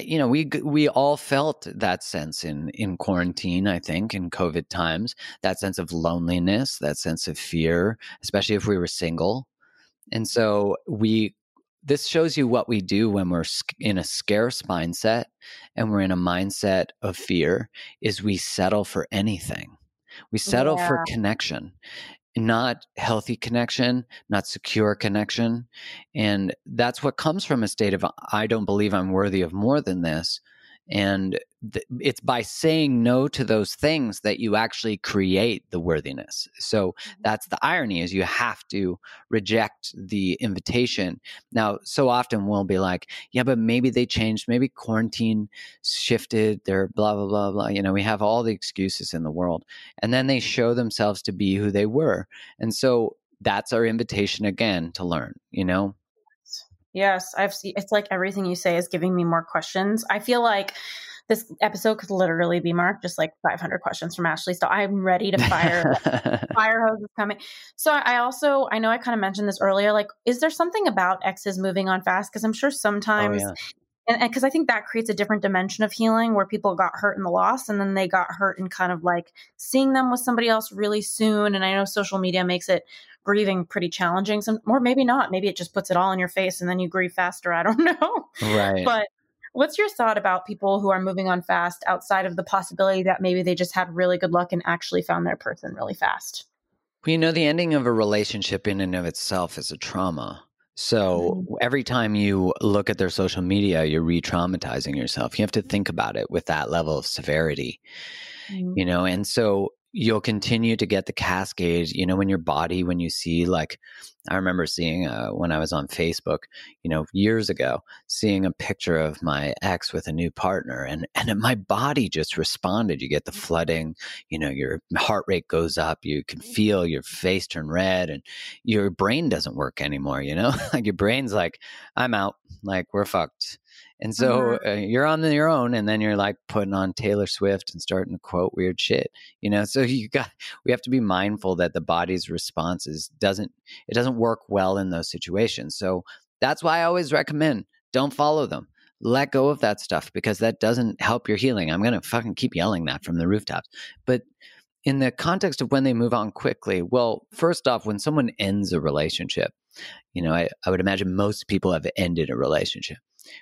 B: you know we we all felt that sense in in quarantine i think in covid times that sense of loneliness that sense of fear especially if we were single and so we this shows you what we do when we're in a scarce mindset and we're in a mindset of fear is we settle for anything we settle yeah. for connection not healthy connection not secure connection and that's what comes from a state of i don't believe i'm worthy of more than this And th- it's by saying no to those things that you actually create the worthiness. So mm-hmm. that's the irony is you have to reject the invitation. Now, so often we'll be like, yeah, but maybe they changed, maybe quarantine shifted their blah blah blah blah. You know, we have all the excuses in the world. And then they show themselves to be who they were. And so that's our invitation again to learn, you know?
A: Yes, I've seen it's like everything you say is giving me more questions. I feel like this episode could literally be marked just like 500 questions from Ashley. So I'm ready to fire. (laughs) fire hose is coming. So I also, I know I kind of mentioned this earlier. Like, is there something about exes moving on fast? Because I'm sure oh, sometimes oh, yeah and because I think that creates a different dimension of healing where people got hurt in the loss and then they got hurt in kind of like seeing them with somebody else really soon. And I know social media makes it grieving pretty challenging, some, or maybe not. Maybe it just puts it all in your face and then you grieve faster. (laughs) I don't know.
B: Right.
A: But what's your thought about people who are moving on fast outside of the possibility that maybe they just had really good luck and actually found their person really fast?
B: Well, you know, the ending of a relationship in and of itself is a trauma. So mm-hmm. every time you look at their social media, you're re traumatizing yourself. You have to think about it with that level of severity, mm-hmm. you know? And so you'll continue to get the cascade you know when your body when you see like i remember seeing uh, when i was on facebook you know years ago seeing a picture of my ex with a new partner and and my body just responded. You get the flooding you know your heart rate goes up you can feel your face turn red and your brain doesn't work anymore you know? (laughs) Like your brain's like i'm out. Like we're fucked and so mm-hmm. uh, you're on your own, and then you're like putting on Taylor Swift and starting to quote weird shit, you know. So (laughs) you got we have to be mindful that the body's responses doesn't it doesn't work well in those situations. So that's why I always recommend don't follow them. Let go of that stuff because that doesn't help your healing. I'm gonna fucking keep yelling that from the rooftops, but in the context of when they move on quickly, well, first off, when someone ends a relationship, you know, I, I would imagine most people have ended a relationship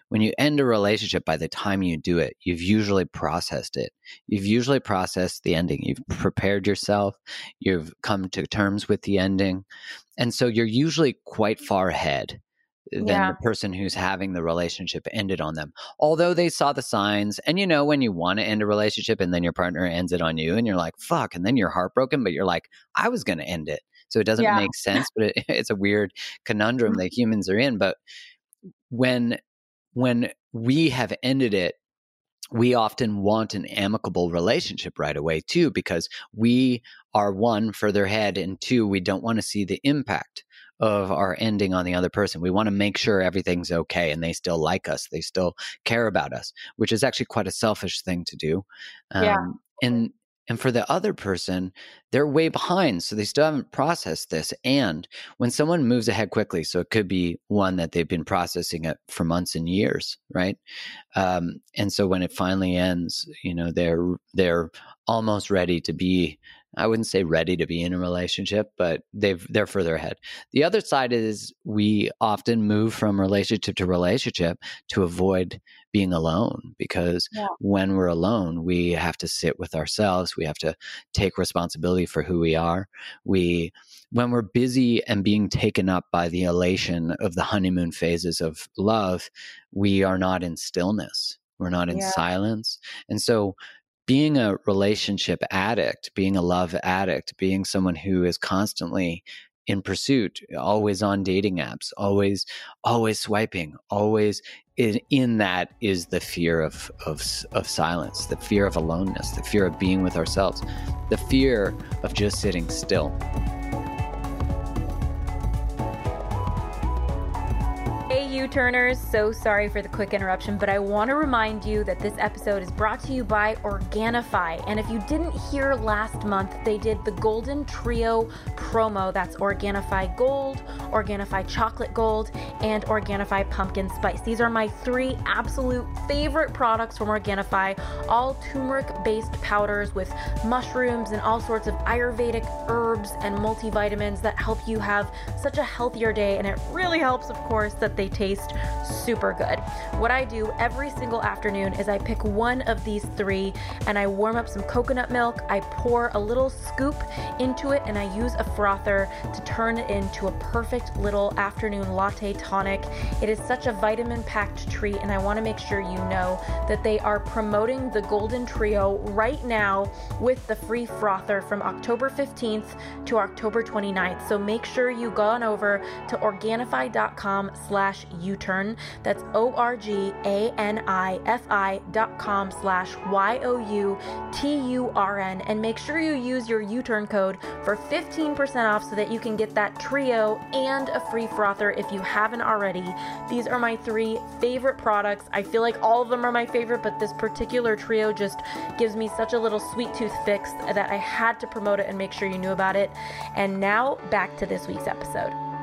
B: when you end a relationship, by the time you do it, you've usually processed it. You've usually processed the ending. You've prepared yourself. You've come to terms with the ending. And so you're usually quite far ahead than yeah. the person who's having the relationship ended on them. Although they saw the signs, and you know, when you want to end a relationship and then your partner ends it on you, and you're like, fuck, and then you're heartbroken, but you're like, I was going to end it. So it doesn't yeah. make sense, but it, (laughs) it's a weird conundrum mm-hmm. that humans are in. But when when we have ended it, we often want an amicable relationship right away too, because we are one further ahead, and two, we don't want to see the impact of our ending on the other person. We want to make sure everything's okay and they still like us, they still care about us, which is actually quite a selfish thing to do. Um, yeah. And and for the other person, they're way behind. So they still haven't processed this. And when someone moves ahead quickly, so it could be one that they've been processing it for months and years, right? Um, and so when it finally ends, you know, they're they're almost ready to be I wouldn't say ready to be in a relationship, but they've they're further ahead. The other side is we often move from relationship to relationship to avoid being alone because yeah. when we're alone, we have to sit with ourselves. We have to take responsibility for who we are. We when we're busy and being taken up by the elation of the honeymoon phases of love, we are not in stillness. We're not in yeah. silence. And so being a relationship addict, being a love addict, being someone who is constantly in pursuit, always on dating apps, always, always swiping, always in, in that is the fear of, of, of silence, the fear of aloneness, the fear of being with ourselves, the fear of just sitting still.
C: U-turners, so sorry for the quick interruption, but I want to remind you that this episode is brought to you by Organifi. And if you didn't hear last month, they did the Golden Trio promo. That's Organifi Gold, Organifi Chocolate Gold, and Organifi Pumpkin Spice. These are my three absolute favorite products from Organifi, all turmeric-based powders with mushrooms and all sorts of Ayurvedic herbs and multivitamins that help you have such a healthier day. And it really helps, of course, that they taste
A: super good. What I do every single afternoon is I pick one of these three and I warm up some coconut milk. I pour a little scoop into it and I use a frother to turn it into a perfect little afternoon latte tonic. It is such a vitamin packed treat, and I want to make sure you know that they are promoting the Golden Trio right now with the free frother from October 15th to October 29th. So make sure you go on over to Organifi.com slash U-turn. That's O-R-G-A-N-I-F-I dot com slash Y-O-U-T-U-R-N and make sure you use your U-turn code for 15% off so that you can get that trio and a free frother if you haven't already. These are my three favorite products. I feel like all of them are my favorite, but this particular trio just gives me such a little sweet tooth fix that I had to promote it and make sure you knew about it. And now back to this week's episode.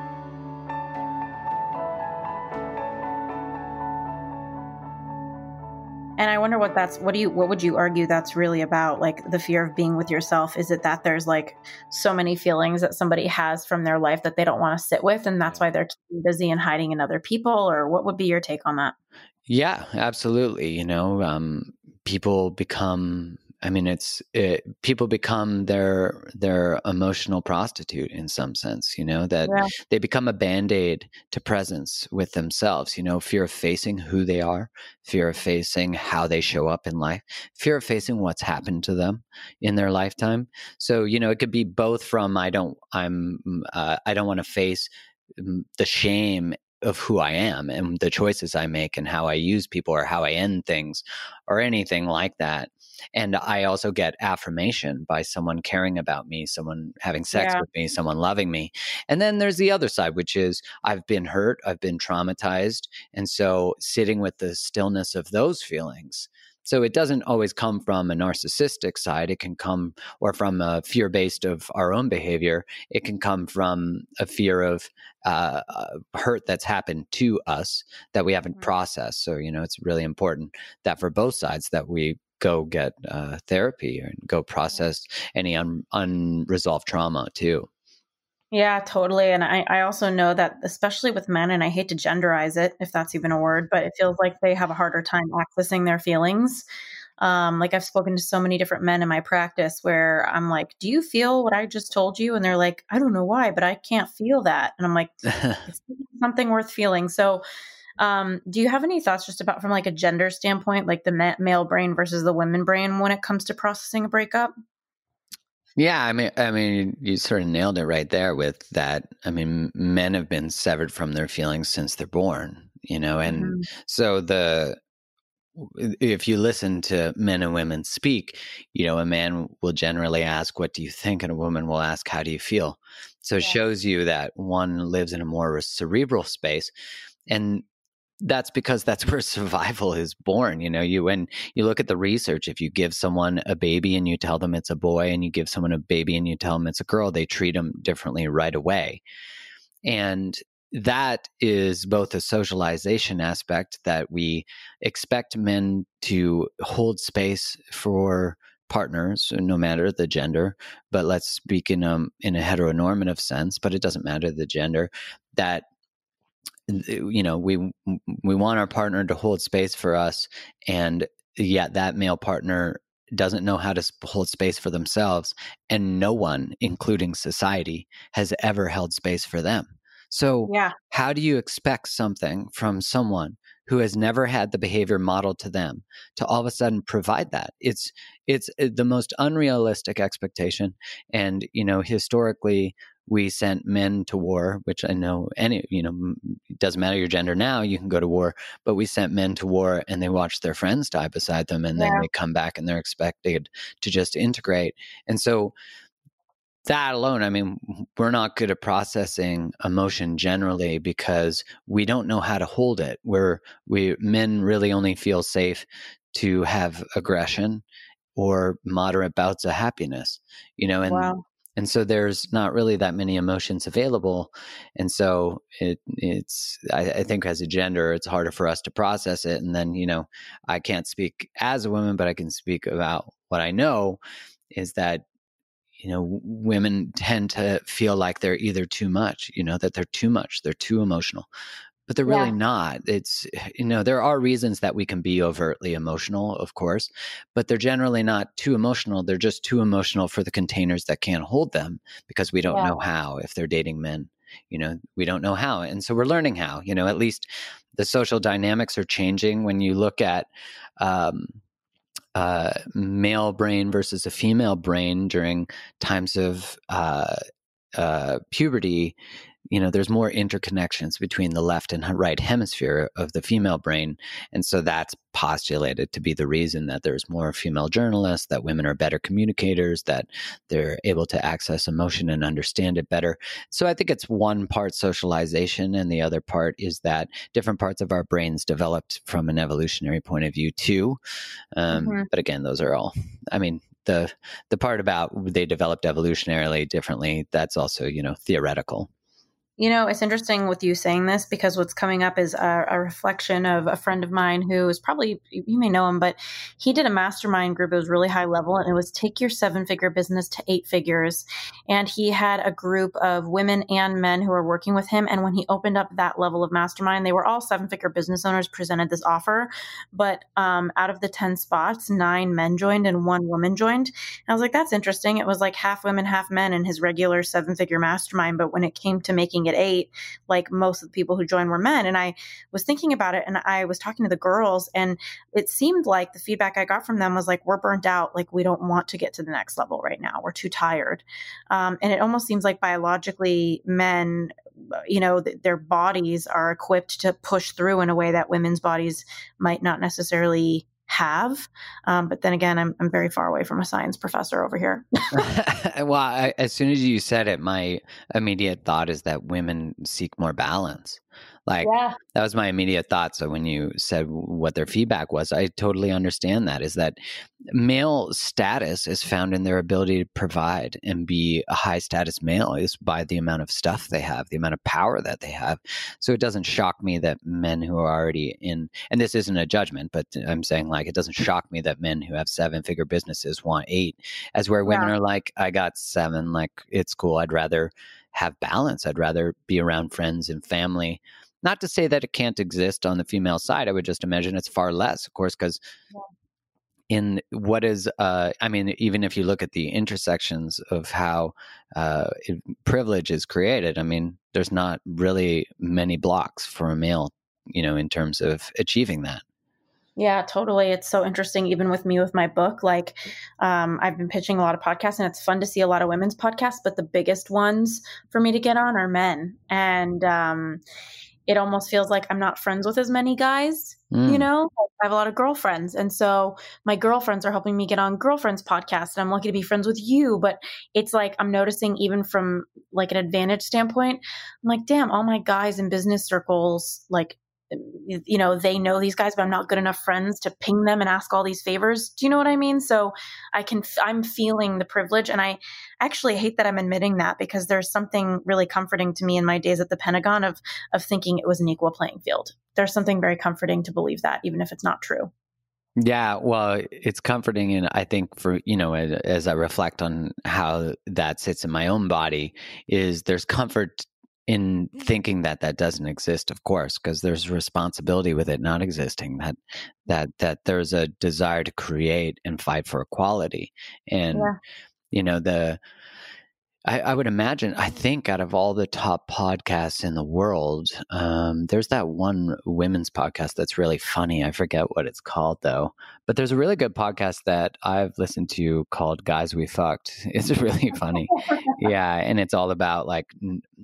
A: And I wonder what that's what do you what would you argue that's really about like the fear of being with yourself is it that there's like so many feelings that somebody has from their life that they don't want to sit with and that's why they're busy and hiding in other people or what would be your take on that?
B: Yeah, absolutely. You know, um, people become I mean, it's it, people become their their emotional prostitute in some sense. You know that yeah. they become a band aid to presence with themselves. You know, fear of facing who they are, fear of facing how they show up in life, fear of facing what's happened to them in their lifetime. So you know, it could be both from I don't I'm uh, I don't want to face mm, the shame of who I am and the choices I make and how I use people or how I end things or anything like that. And I also get affirmation by someone caring about me, someone having sex yeah. with me, someone loving me. And then there's the other side, which is I've been hurt, I've been traumatized. And so sitting with the stillness of those feelings so it doesn't always come from a narcissistic side. It can come, or from a fear based of our own behavior. It can come from a fear of uh, uh, hurt that's happened to us that we haven't processed. So, you know, it's really important that for both sides that we go get uh, therapy and go process any un- unresolved trauma too.
A: Yeah, totally. And I, I also know that, especially with men, and I hate to genderize it, if that's even a word, but it feels like they have a harder time accessing their feelings. Um, like I've spoken to so many different men in my practice where I'm like, Do you feel what I just told you? And they're like, I don't know why, but I can't feel that. And I'm like, (laughs) It's something worth feeling. So, um, do you have any thoughts just about from like a gender standpoint, like the male brain versus the women brain when it comes to processing a breakup?
B: Yeah, I mean, I mean, you sort of nailed it right there with that. I mean, men have been severed from their feelings since they're born, you know, and mm-hmm. so the if you listen to men and women speak, you know, a man will generally ask, "What do you think?" and a woman will ask, "How do you feel?" So it shows you that one lives in a more cerebral space, and that's because that's (laughs) where survival is born you know? You when you look at the research if you give someone a baby and you tell them it's a boy and you give someone a baby and you tell them it's a girl they treat them differently right away. And that is both a socialization aspect that we expect men to hold space for partners no matter the gender but let's speak in a in a heteronormative sense but it doesn't matter the gender that you know we we want our partner to hold space for us and yet that male partner doesn't know how to hold space for themselves and no one including society has ever held space for them so yeah. how do you expect something from someone who has never had the behavior modeled to them to all of a sudden provide that it's it's uh, the most unrealistic expectation and you know historically we sent men to war, which I know any, you know, it doesn't matter your gender now, you can go to war, but we sent men to war and they watched their friends die beside them and yeah. then they come back and they're expected to just integrate. And so that alone, I mean, we're not good at processing emotion generally because we don't know how to hold it. Where we men really only feel safe to have aggression or moderate bouts of happiness, you know, and wow and so there's not really that many emotions available. And so it it's I, I, think as a gender it's harder for us to process it. And then you know i can't speak as a woman but i can speak about what i know is that you know women tend to feel like they're either too much you know that they're too much they're too emotional but they're really yeah. not. It's, (sighs) you know, there are reasons that we can be overtly emotional, of course, but they're generally not too emotional. They're just too emotional for the containers that can't hold them because we don't yeah. know how if they're dating men. You know, we don't know how. And so we're learning how, you know, at least the social dynamics are changing when you look at, um, uh, male brain versus a female brain during times of uh, uh, puberty, you know there's more interconnections between the left and right hemisphere of the female brain and so that's postulated to be the reason that there's more female journalists that women are better communicators that they're able to access emotion and understand it better. So i think it's one part socialization and the other part is that different parts of our brains developed from an evolutionary point of view too. Um, mm-hmm. but again those are all i mean the the part about they developed evolutionarily differently that's also you know theoretical
A: you know, it's interesting with you saying this because what's coming up is a, a, reflection of a friend of mine who is probably, you may know him, but he did a mastermind group. It was really high level and it was take your seven figure business to eight figures. And he had a group of women and men who were working with him. And when he opened up that level of mastermind, they were all seven figure business owners presented this offer. But um, out of the 10 spots, nine men joined and one woman joined. And I was like, that's interesting. It was like half women, half men in his regular seven figure mastermind. But when it came to making making it eight, like most of the people who joined were men. And I was thinking about it and I was talking to the girls, and it seemed like the feedback I got from them was like, we're burnt out. Like, we don't want to get to the next level right now. We're too tired. Um, and it almost seems like biologically, men, you know, th- their bodies are equipped to push through in a way that women's bodies might not necessarily have. Um, but then again, I'm, I'm very far away from a science professor over here. (laughs) (laughs)
B: well, I, as soon as you said it, my immediate thought is that women seek more balance. Like yeah. that was my immediate thought. So when you said what their feedback was, I totally understand that. Is that male status is found in their ability to provide and be a high status male is by the amount of stuff they have, the amount of power that they have. So it doesn't shock me that men who are already in, and this isn't a judgment, but I'm saying like it doesn't shock me that men who have seven figure businesses want eight, as where women yeah. are like, I got seven, like it's cool. I'd rather have balance. I'd rather be around friends and family not to say that it can't exist on the female side. I would just imagine it's far less, of course, because yeah. in what is, uh, I mean, even if you look at the intersections of how uh, it, privilege is created, I mean, there's not really many blocks for a male, you know, in terms of achieving that.
A: Yeah, totally. It's so interesting, even with me with my book. Like, um, I've been pitching a lot of podcasts, and it's fun to see a lot of women's podcasts. But the biggest ones for me to get on are men, and um, it almost feels like I'm not friends with as many guys, mm. you know? I have a lot of girlfriends. And so my girlfriends are helping me get on girlfriends podcast and I'm lucky to be friends with you. But it's like I'm noticing even from like an advantage standpoint, I'm like, damn, all my guys in business circles like you know they know these guys but i'm not good enough friends to ping them and ask all these favors. Do you know what i mean? So i can i'm feeling the privilege. And i actually hate that i'm admitting that because there's something really comforting to me in my days at the pentagon of of thinking it was an equal playing field. There's something very comforting to believe that even if it's not true.
B: Yeah, well, it's comforting. And I think for, you know, as I reflect on how that sits in my own body, is there's comfort in mm. thinking that that doesn't exist of course because there's responsibility with it not existing that that that there's a desire to create and fight for equality and yeah. you know the I, I, would imagine, I think out of all the top podcasts in the world, um, there's that one women's podcast that's really funny. I forget what it's called though, but there's a really good podcast that I've listened to called Guys We Fucked. (laughs) It's really funny. (laughs) yeah. And it's all about like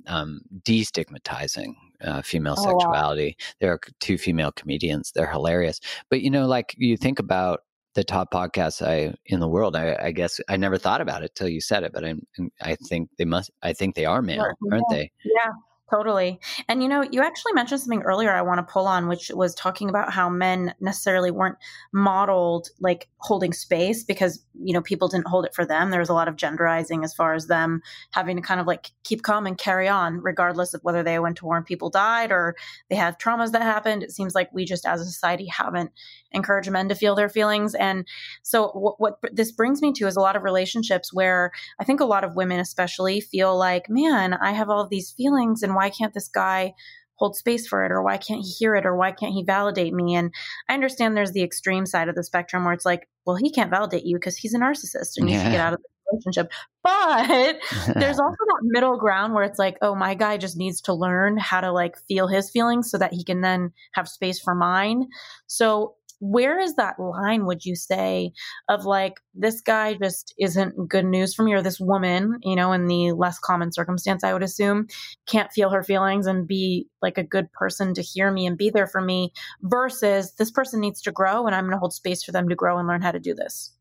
B: um, destigmatizing uh, female oh, sexuality. Wow. There are two female comedians. They're hilarious. But, you know, like you think about the top podcasts I in the world. I, I, guess I never thought about it till you said it, but I I think they must. I think they are male, yeah. aren't they?
A: Yeah, Totally. And you know, you actually mentioned something earlier I want to pull on, which was talking about how men necessarily weren't modeled like holding space because, you know, people didn't hold it for them. There was a lot of genderizing as far as them having to kind of like keep calm and carry on, regardless of whether they went to war and people died or they had traumas that happened. It seems like we just as a society haven't encouraged men to feel their feelings. And so what, what this brings me to is a lot of relationships where I think a lot of women especially feel like, man, I have all these feelings and why can't this guy hold space for it? Or why can't he hear it? Or why can't he validate me? And i understand there's the extreme side of the spectrum where it's like well he can't validate you because he's a narcissist and you should get out of the relationship. But (laughs) there's also that middle ground where it's like oh my guy just needs to learn how to like feel his feelings so that he can then have space for mine. So where is that line would you say of like this guy just isn't good news for me or this woman you know in the less common circumstance i would assume can't feel her feelings and be like a good person to hear me and be there for me versus this person needs to grow and i'm going to hold space for them to grow and learn how to do this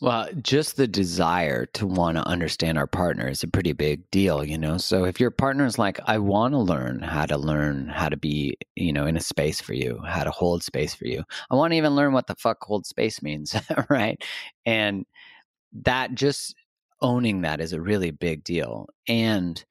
B: well, just the desire to want to understand our partner is a pretty big deal, you know. So if your partner is like, I want to learn how to learn how to be, you know, in a space for you, how to hold space for you. I want to even learn what the fuck hold space means, (laughs) right? And that just owning that is a really big deal. And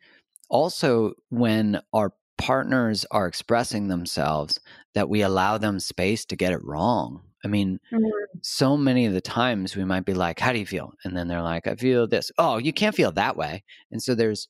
B: also when our partners are expressing themselves, that we allow them space to get it wrong I mean, mm-hmm. so many of the times we might be like, How do you feel? And then they're like, I feel this. Oh, you can't feel that way. And so there's,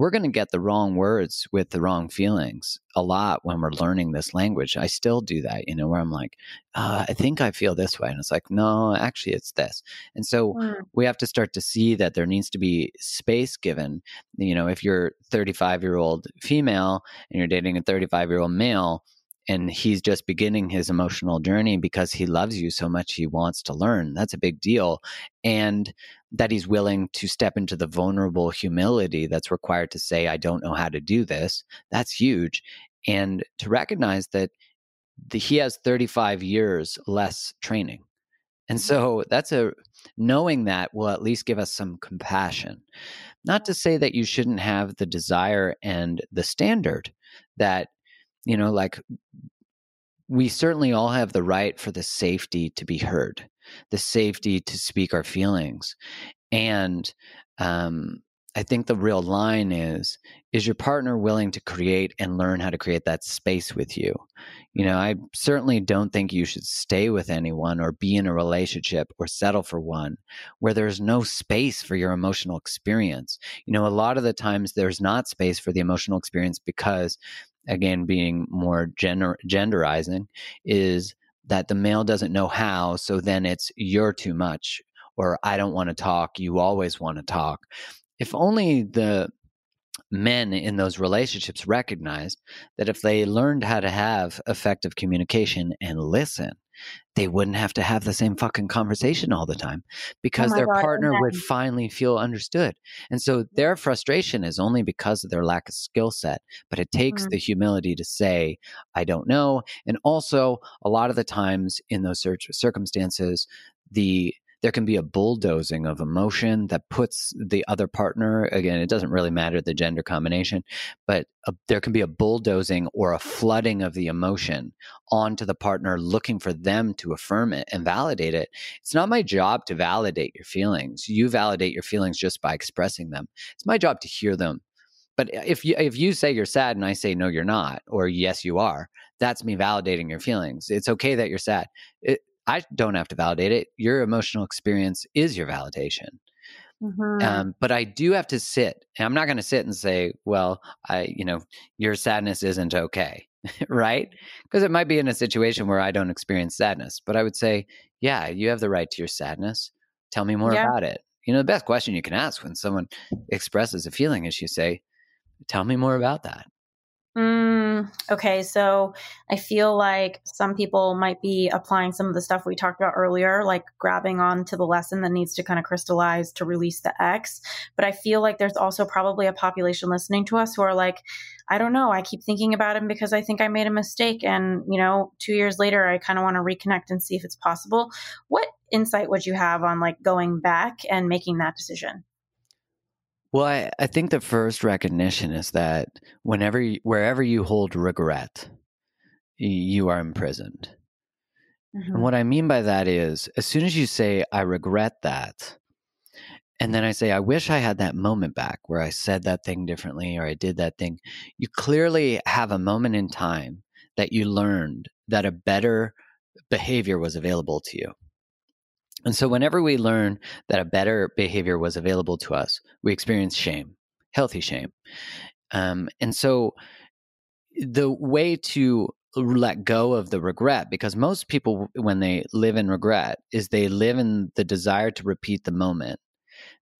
B: we're going to get the wrong words with the wrong feelings a lot when we're learning this language. I still do that, you know, where I'm like, uh, I think I feel this way. And it's like, no, actually, it's this. And so mm. we have to start to see that there needs to be space given. You know, if you're 35 year old female and you're dating a 35 year old male, and he's just beginning his emotional journey because he loves you so much he wants to learn. That's a big deal. And that he's willing to step into the vulnerable humility that's required to say i don't know how to do this. That's huge. And to recognize that the, he has 35 years less training. And mm-hmm. so that's a knowing that will at least give us some compassion. Not to say that you shouldn't have the desire and the standard that you know, like we certainly all have the right for the safety to be heard, the safety to speak our feelings. And um, I think the real line is is your partner willing to create and learn how to create that space with you? You know, I certainly don't think you should stay with anyone or be in a relationship or settle for one where there's no space for your emotional experience. You know, a lot of the times there's not space for the emotional experience because again being more gender genderizing is that the male doesn't know how so then it's you're too much or i don't want to talk you always want to talk. If only the men in those relationships recognized that if they learned how to have effective communication and listen they wouldn't have to have the same fucking conversation all the time because oh their God, partner would finally feel understood. And so their frustration is only because of their lack of skill set, but it takes mm-hmm. the humility to say, I don't know. And also, a lot of the times in those circumstances, the there can be a bulldozing of emotion that puts the other partner again it doesn't really matter the gender combination but a, there can be a bulldozing or a flooding of the emotion onto the partner looking for them to affirm it and validate it. It's not my job to validate your feelings. You validate your feelings just by expressing them. It's my job to hear them. But if you if you say you're sad and I say no you're not or yes you are that's me validating your feelings. It's okay that you're sad. It, I don't have to validate it. Your emotional experience is your validation. Mm-hmm. Um, but I do have to sit, and I'm not going to sit and say, "Well, I, you know, your sadness isn't okay," (laughs) right? Because it might be in a situation where I don't experience sadness. But I would say, "Yeah, you have the right to your sadness. Tell me more yeah. about it." You know, the best question you can ask when someone expresses a feeling is you say, "Tell me more about that."
A: Mm, okay, so I feel like some people might be applying some of the stuff we talked about earlier, like grabbing on to the lesson that needs to kind of crystallize to release the ex. But I feel like there's also probably a population listening to us who are like, I don't know, I keep thinking about him because I think I made a mistake. And, you know, two years later, I kind of want to reconnect and see if it's possible. What insight would you have on like going back and making that decision?
B: Well, I, I think the first recognition is that whenever, you, wherever you hold regret, you are imprisoned. Mm-hmm. And what I mean by that is, as soon as you say, I regret that, and then I say, I wish I had that moment back where I said that thing differently or I did that thing, you clearly have a moment in time that you learned that a better behavior was available to you. And so, whenever we learn that a better behavior was available to us, we experience shame, healthy shame. Um, and so, the way to let go of the regret because most people when they live in regret is they live in the desire to repeat the moment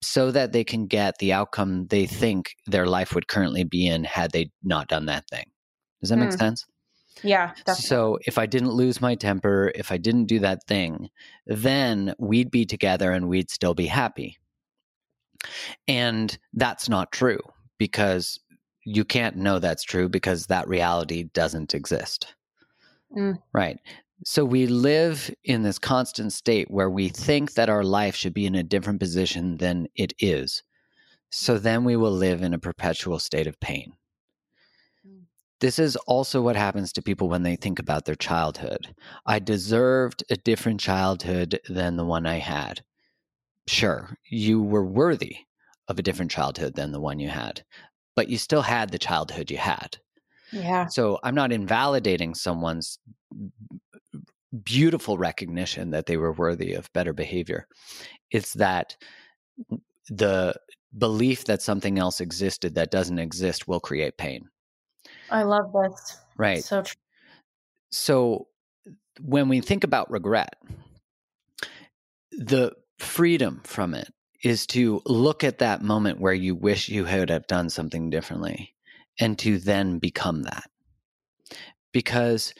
B: so that they can get the outcome they think their life would currently be in had they not done that thing does that mm. make sense
A: yeah definitely.
B: so if i didn't lose my temper if i didn't do that thing then we'd be together and we'd still be happy and that's not true because you can't know that's true because that reality doesn't exist. Mm. Right. So we live in this constant state where we think that our life should be in a different position than it is. So then we will live in a perpetual state of pain. This is also what happens to people when they think about their childhood. I deserved a different childhood than the one I had. Sure, you were worthy of a different childhood than the one you had but you still had the childhood you had.
A: Yeah.
B: So I'm not invalidating someone's beautiful recognition that they were worthy of better behavior. It's that the belief that something else existed that doesn't exist will create pain.
A: I love this.
B: Right.
A: So true.
B: So when we think about regret, the freedom from it is to look at that moment where you wish you had have done something differently and to then become that. Because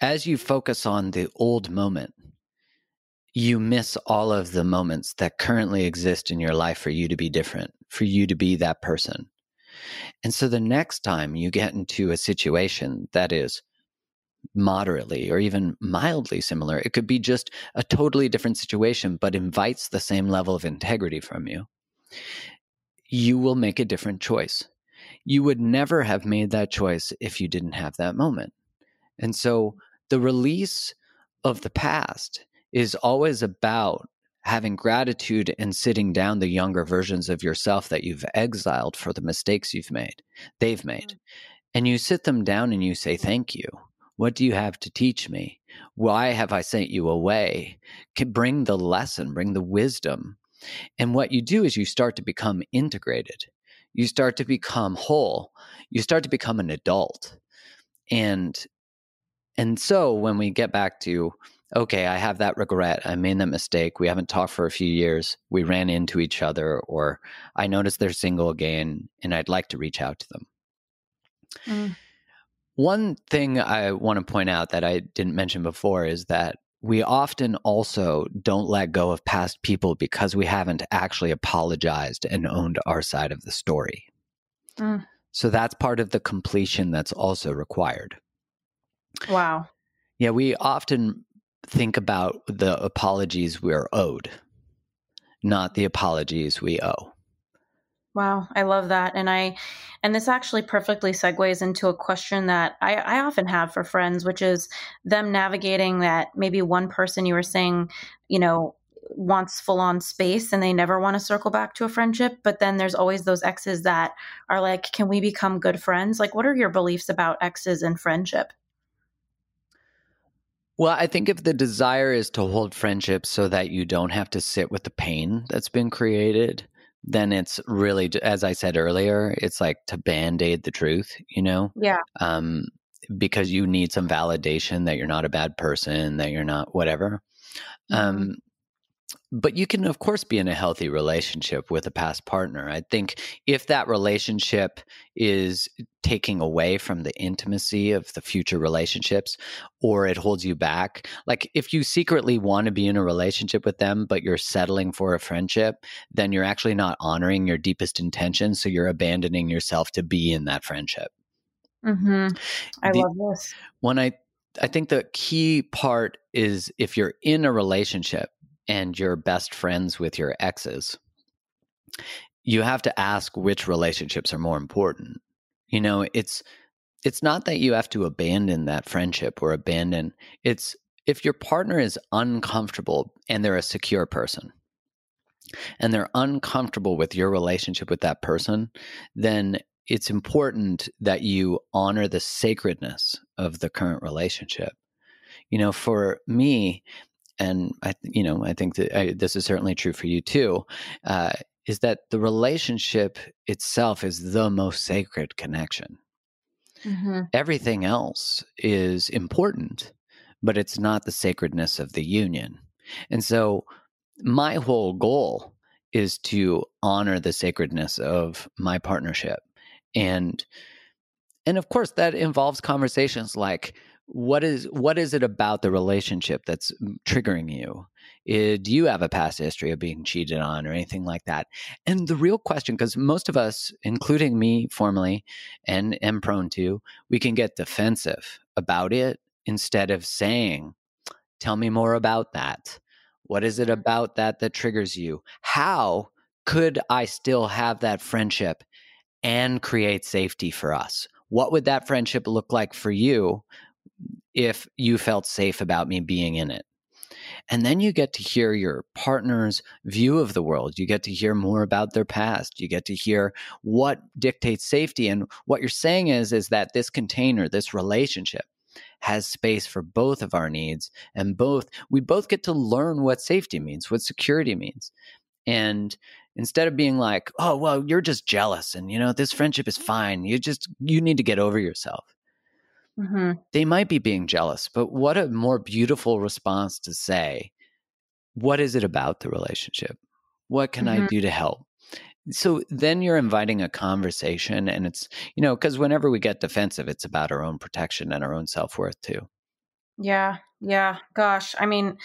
B: as you focus on the old moment, you miss all of the moments that currently exist in your life for you to be different, for you to be that person. And so the next time you get into a situation that is moderately or even mildly similar. It could be just a totally different situation, but invites the same level of integrity from you. You will make a different choice. You would never have made that choice if you didn't have that moment. And so the release of the past is always about having gratitude and sitting down the younger versions of yourself that you've exiled for the mistakes you've made, they've made. Mm. And you sit them down and you say, Thank you. What do you have to teach me? Why have I sent you away? Can bring the lesson, bring the wisdom. And what you do is you start to become integrated. You start to become whole. You start to become an adult. And and so when we get back to okay, I have that regret. I made that mistake. We haven't talked for a few years. We ran into each other or I noticed they're single again and I'd like to reach out to them. Mm. One thing I want to point out that I didn't mention before is that we often also don't let go of past people because we haven't actually apologized and owned our side of the story. Mm. So that's part of the completion that's also required.
A: Wow.
B: Yeah, we often think about the apologies we're owed, not the apologies we owe.
A: Wow, I love that. And I and this actually perfectly segues into a question that I, I often have for friends, which is them navigating that maybe one person you were saying, you know, wants full on space and they never want to circle back to a friendship. But then there's always those exes that are like, can we become good friends? Like, what are your beliefs about exes and friendship?
B: Well, I think if the desire is to hold friendships so that you don't have to sit with the pain that's been created, then it's really as i said earlier it's like to band-aid the truth you know?
A: Yeah.
B: Um because you need some validation that you're not a bad person that you're not whatever. Mm-hmm. um but you can of course be in a healthy relationship with a past partner. I think if that relationship is taking away from the intimacy of the future relationships or it holds you back like if you secretly want to be in a relationship with them but you're settling for a friendship then you're actually not honoring your deepest intentions so you're abandoning yourself to be in that friendship.
A: Mm-hmm. i the, love this.
B: when i I think the key part is if you're in a relationship and you're best friends with your exes, you have to ask which relationships are more important. You know, it's it's not that you have to abandon that friendship or abandon it's if your partner is uncomfortable and they're a secure person and they're uncomfortable with your relationship with that person, then it's important that you honor the sacredness of the current relationship. You know, for me, and I, you know, I think that I, this is certainly true for you too, uh, is that the relationship itself is the most sacred connection. Mm-hmm. Everything else is important, but it's not the sacredness of the union. And so, my whole goal is to honor the sacredness of my partnership. And and of course that involves conversations like what is what is it about the relationship that's triggering you uh, do you have a past history of being cheated on or anything like that? And the real question, because most of us, including me formerly and am prone to, we can get defensive about it instead of saying, Tell me more about that. What is it about that that triggers you? How could I still have that friendship and create safety for us? What would that friendship look like for you if you felt safe about me being in it? And then you get to hear your partner's view of the world. You get to hear more about their past. You get to hear what dictates safety. And what you're saying is, is that this container, this relationship, has space for both of our needs. And both, we both get to learn what safety means, what security means. And instead of being like, oh, well, you're just jealous and, you know, this friendship is fine. You just, you need to get over yourself. Mm-hmm. They might be being jealous, but what a more beautiful response to say, what is it about the relationship? What can mm-hmm. I do to help? So then you're inviting a conversation, and it's, you know, because whenever we get defensive, it's about our own protection and our own self worth too.
A: Yeah. Yeah. Gosh. I mean,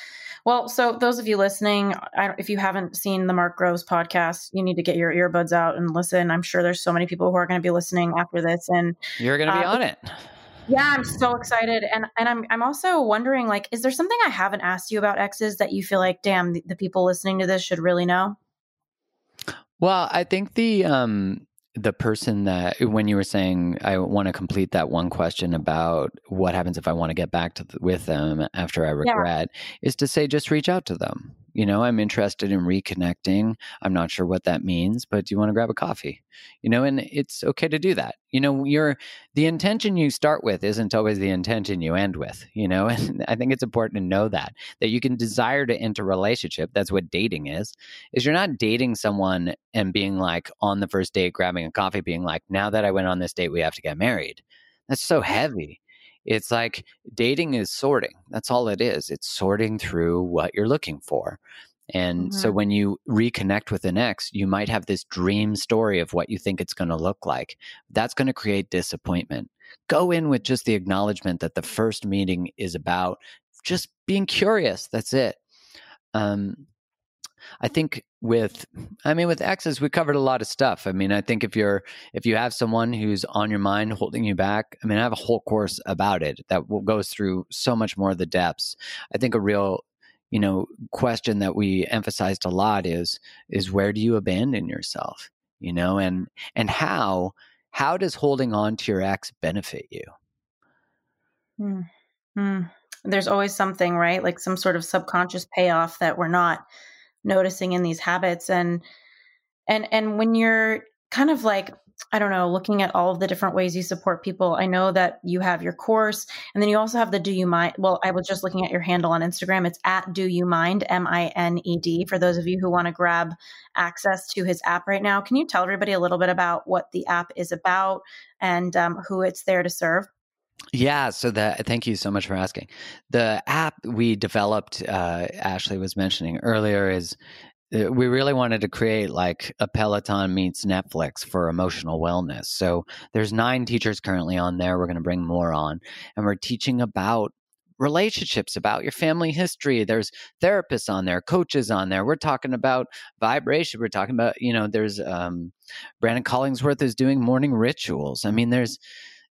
A: well, so those of you listening, I, if you haven't seen the Mark Groves podcast, you need to get your earbuds out and listen. I'm sure there's so many people who are going to be listening after this. And
B: you're going to be uh, on it.
A: Yeah, I'm so excited, and and I'm I'm also wondering like, is there something I haven't asked you about exes that you feel like, damn, the, the people listening to this should really know?
B: Well, I think the um the person that when you were saying I want to complete that one question about what happens if I want to get back to the, with them after I regret yeah. is to say just reach out to them you know i'm interested in reconnecting. I'm not sure what that means but do you want to grab a coffee? You know and it's okay to do that. You know you're the intention you start with isn't always the intention you end with you know (laughs) and i think it's important to know that that you can desire to enter a relationship. That's what dating is is you're not dating someone and being like on the first date grabbing a coffee being like now that i went on this date we have to get married. That's so heavy it's like dating is sorting. That's all it is. It's sorting through what you're looking for. And mm-hmm. so when you reconnect with an ex, you might have this dream story of what you think it's going to look like. That's going to create disappointment. Go in with just the acknowledgement that the first meeting is about just being curious. That's it. Um, I think with I mean with exes we covered a lot of stuff. I mean I think if you're if you have someone who's on your mind holding you back, I mean I have a whole course about it that goes through so much more of the depths. I think a real you know question that we emphasized a lot is is where do you abandon yourself? You know and and how how does holding on to your ex benefit you?
A: Mm-hmm. There's always something, right? Like some sort of subconscious payoff that we're not noticing in these habits and and and when you're kind of like I don't know, looking at all of the different ways you support people. I know that you have your course and then you also have the Do You Mind. Well, I was just looking at your handle on Instagram. It's at Do You Mind, M I N E D, for those of you who want to grab access to his app right now. Can you tell everybody a little bit about what the app is about and um, who it's there to serve?
B: Yeah, so that thank you so much for asking. The app we developed, uh, Ashley was mentioning earlier, is uh, we really wanted to create like a Peloton meets Netflix for emotional wellness. So there's nine teachers currently on there. We're going to bring more on, and we're teaching about relationships, about your family history. There's therapists on there, coaches on there. We're talking about vibration. We're talking about you know there's um, Brandon Collingsworth is doing morning rituals. I mean there's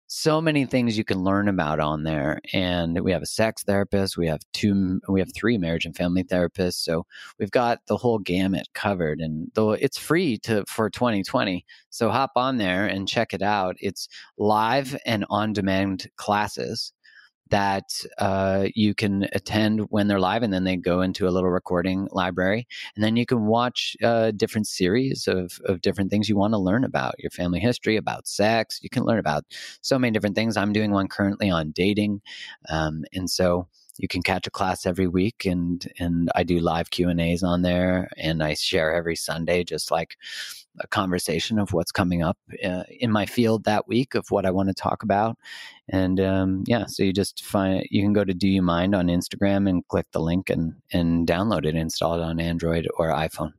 B: so many things you can learn about on there and we have a sex therapist we have two we have three marriage and family therapists so we've got the whole gamut covered and though it's free to for 2020 so hop on there and check it out. It's live and on demand classes that uh, you can attend when they're live, and then they go into a little recording library, and then you can watch uh, different series of of different things you want to learn about your family history, about sex. You can learn about so many different things. I'm doing one currently on dating, um, and so you can catch a class every week and and I do live Q and A's on there and I share every Sunday just like a conversation of what's coming up uh, in my field that week of what I want to talk about. And um, yeah, so you just find you can go to Do You Mind on Instagram and click the link and and download it, install it on Android or iPhone.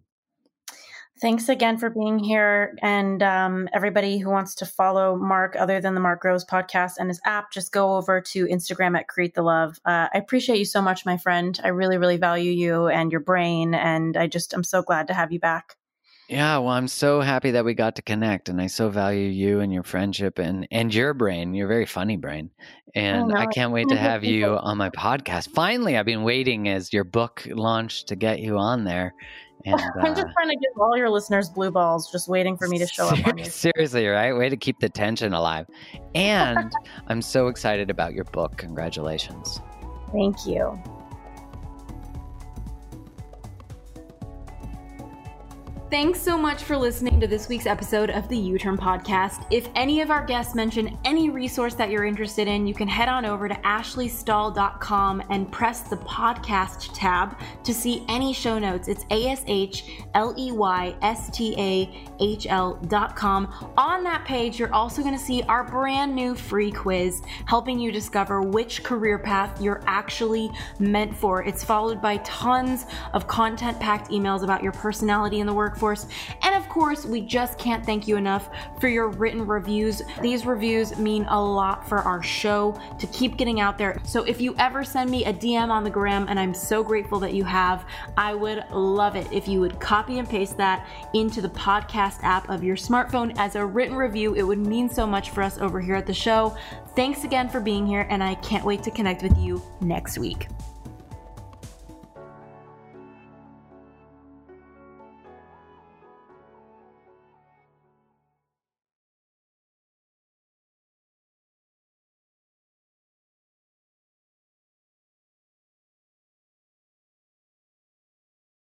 D: Thanks again for being here. And um, everybody who wants to follow Mark, other than the Mark Groves podcast and his app, just go over to Instagram at Create the Love. Uh, I appreciate you so much, my friend. I really, really value you and your brain. And I just, I'm so glad to have you back.
B: Yeah, well, I'm so happy that we got to connect, and I so value you and your friendship and and your brain. You're very funny brain, and I, I can't wait to have you on my podcast. Finally, I've been waiting as your book launched to get you on there,
D: and, uh, (laughs) I'm just uh, trying to give all your listeners blue balls, just waiting for me to show up.
B: Seriously, right? Way to keep the tension alive. And (laughs) I'm so excited about your book. Congratulations.
D: Thank you.
A: Thanks so much for listening to this week's episode of the You Turn Podcast. If any of our guests mention any resource that you're interested in, you can head on over to ashleystahl.com and press the podcast tab to see any show notes. It's A S H L E Y S T A H L.com. On that page, you're also going to see our brand new free quiz helping you discover which career path you're actually meant for. It's followed by tons of content packed emails about your personality in the work workforce. And of course, we just can't thank you enough for your written reviews. These reviews mean a lot for our show to keep getting out there. So if you ever send me a DM on the gram, and I'm so grateful that you have, I would love it if you would copy and paste that into the podcast app of your smartphone as a written review. It would mean so much for us over here at the show. Thanks again for being here, and I can't wait to connect with you next week.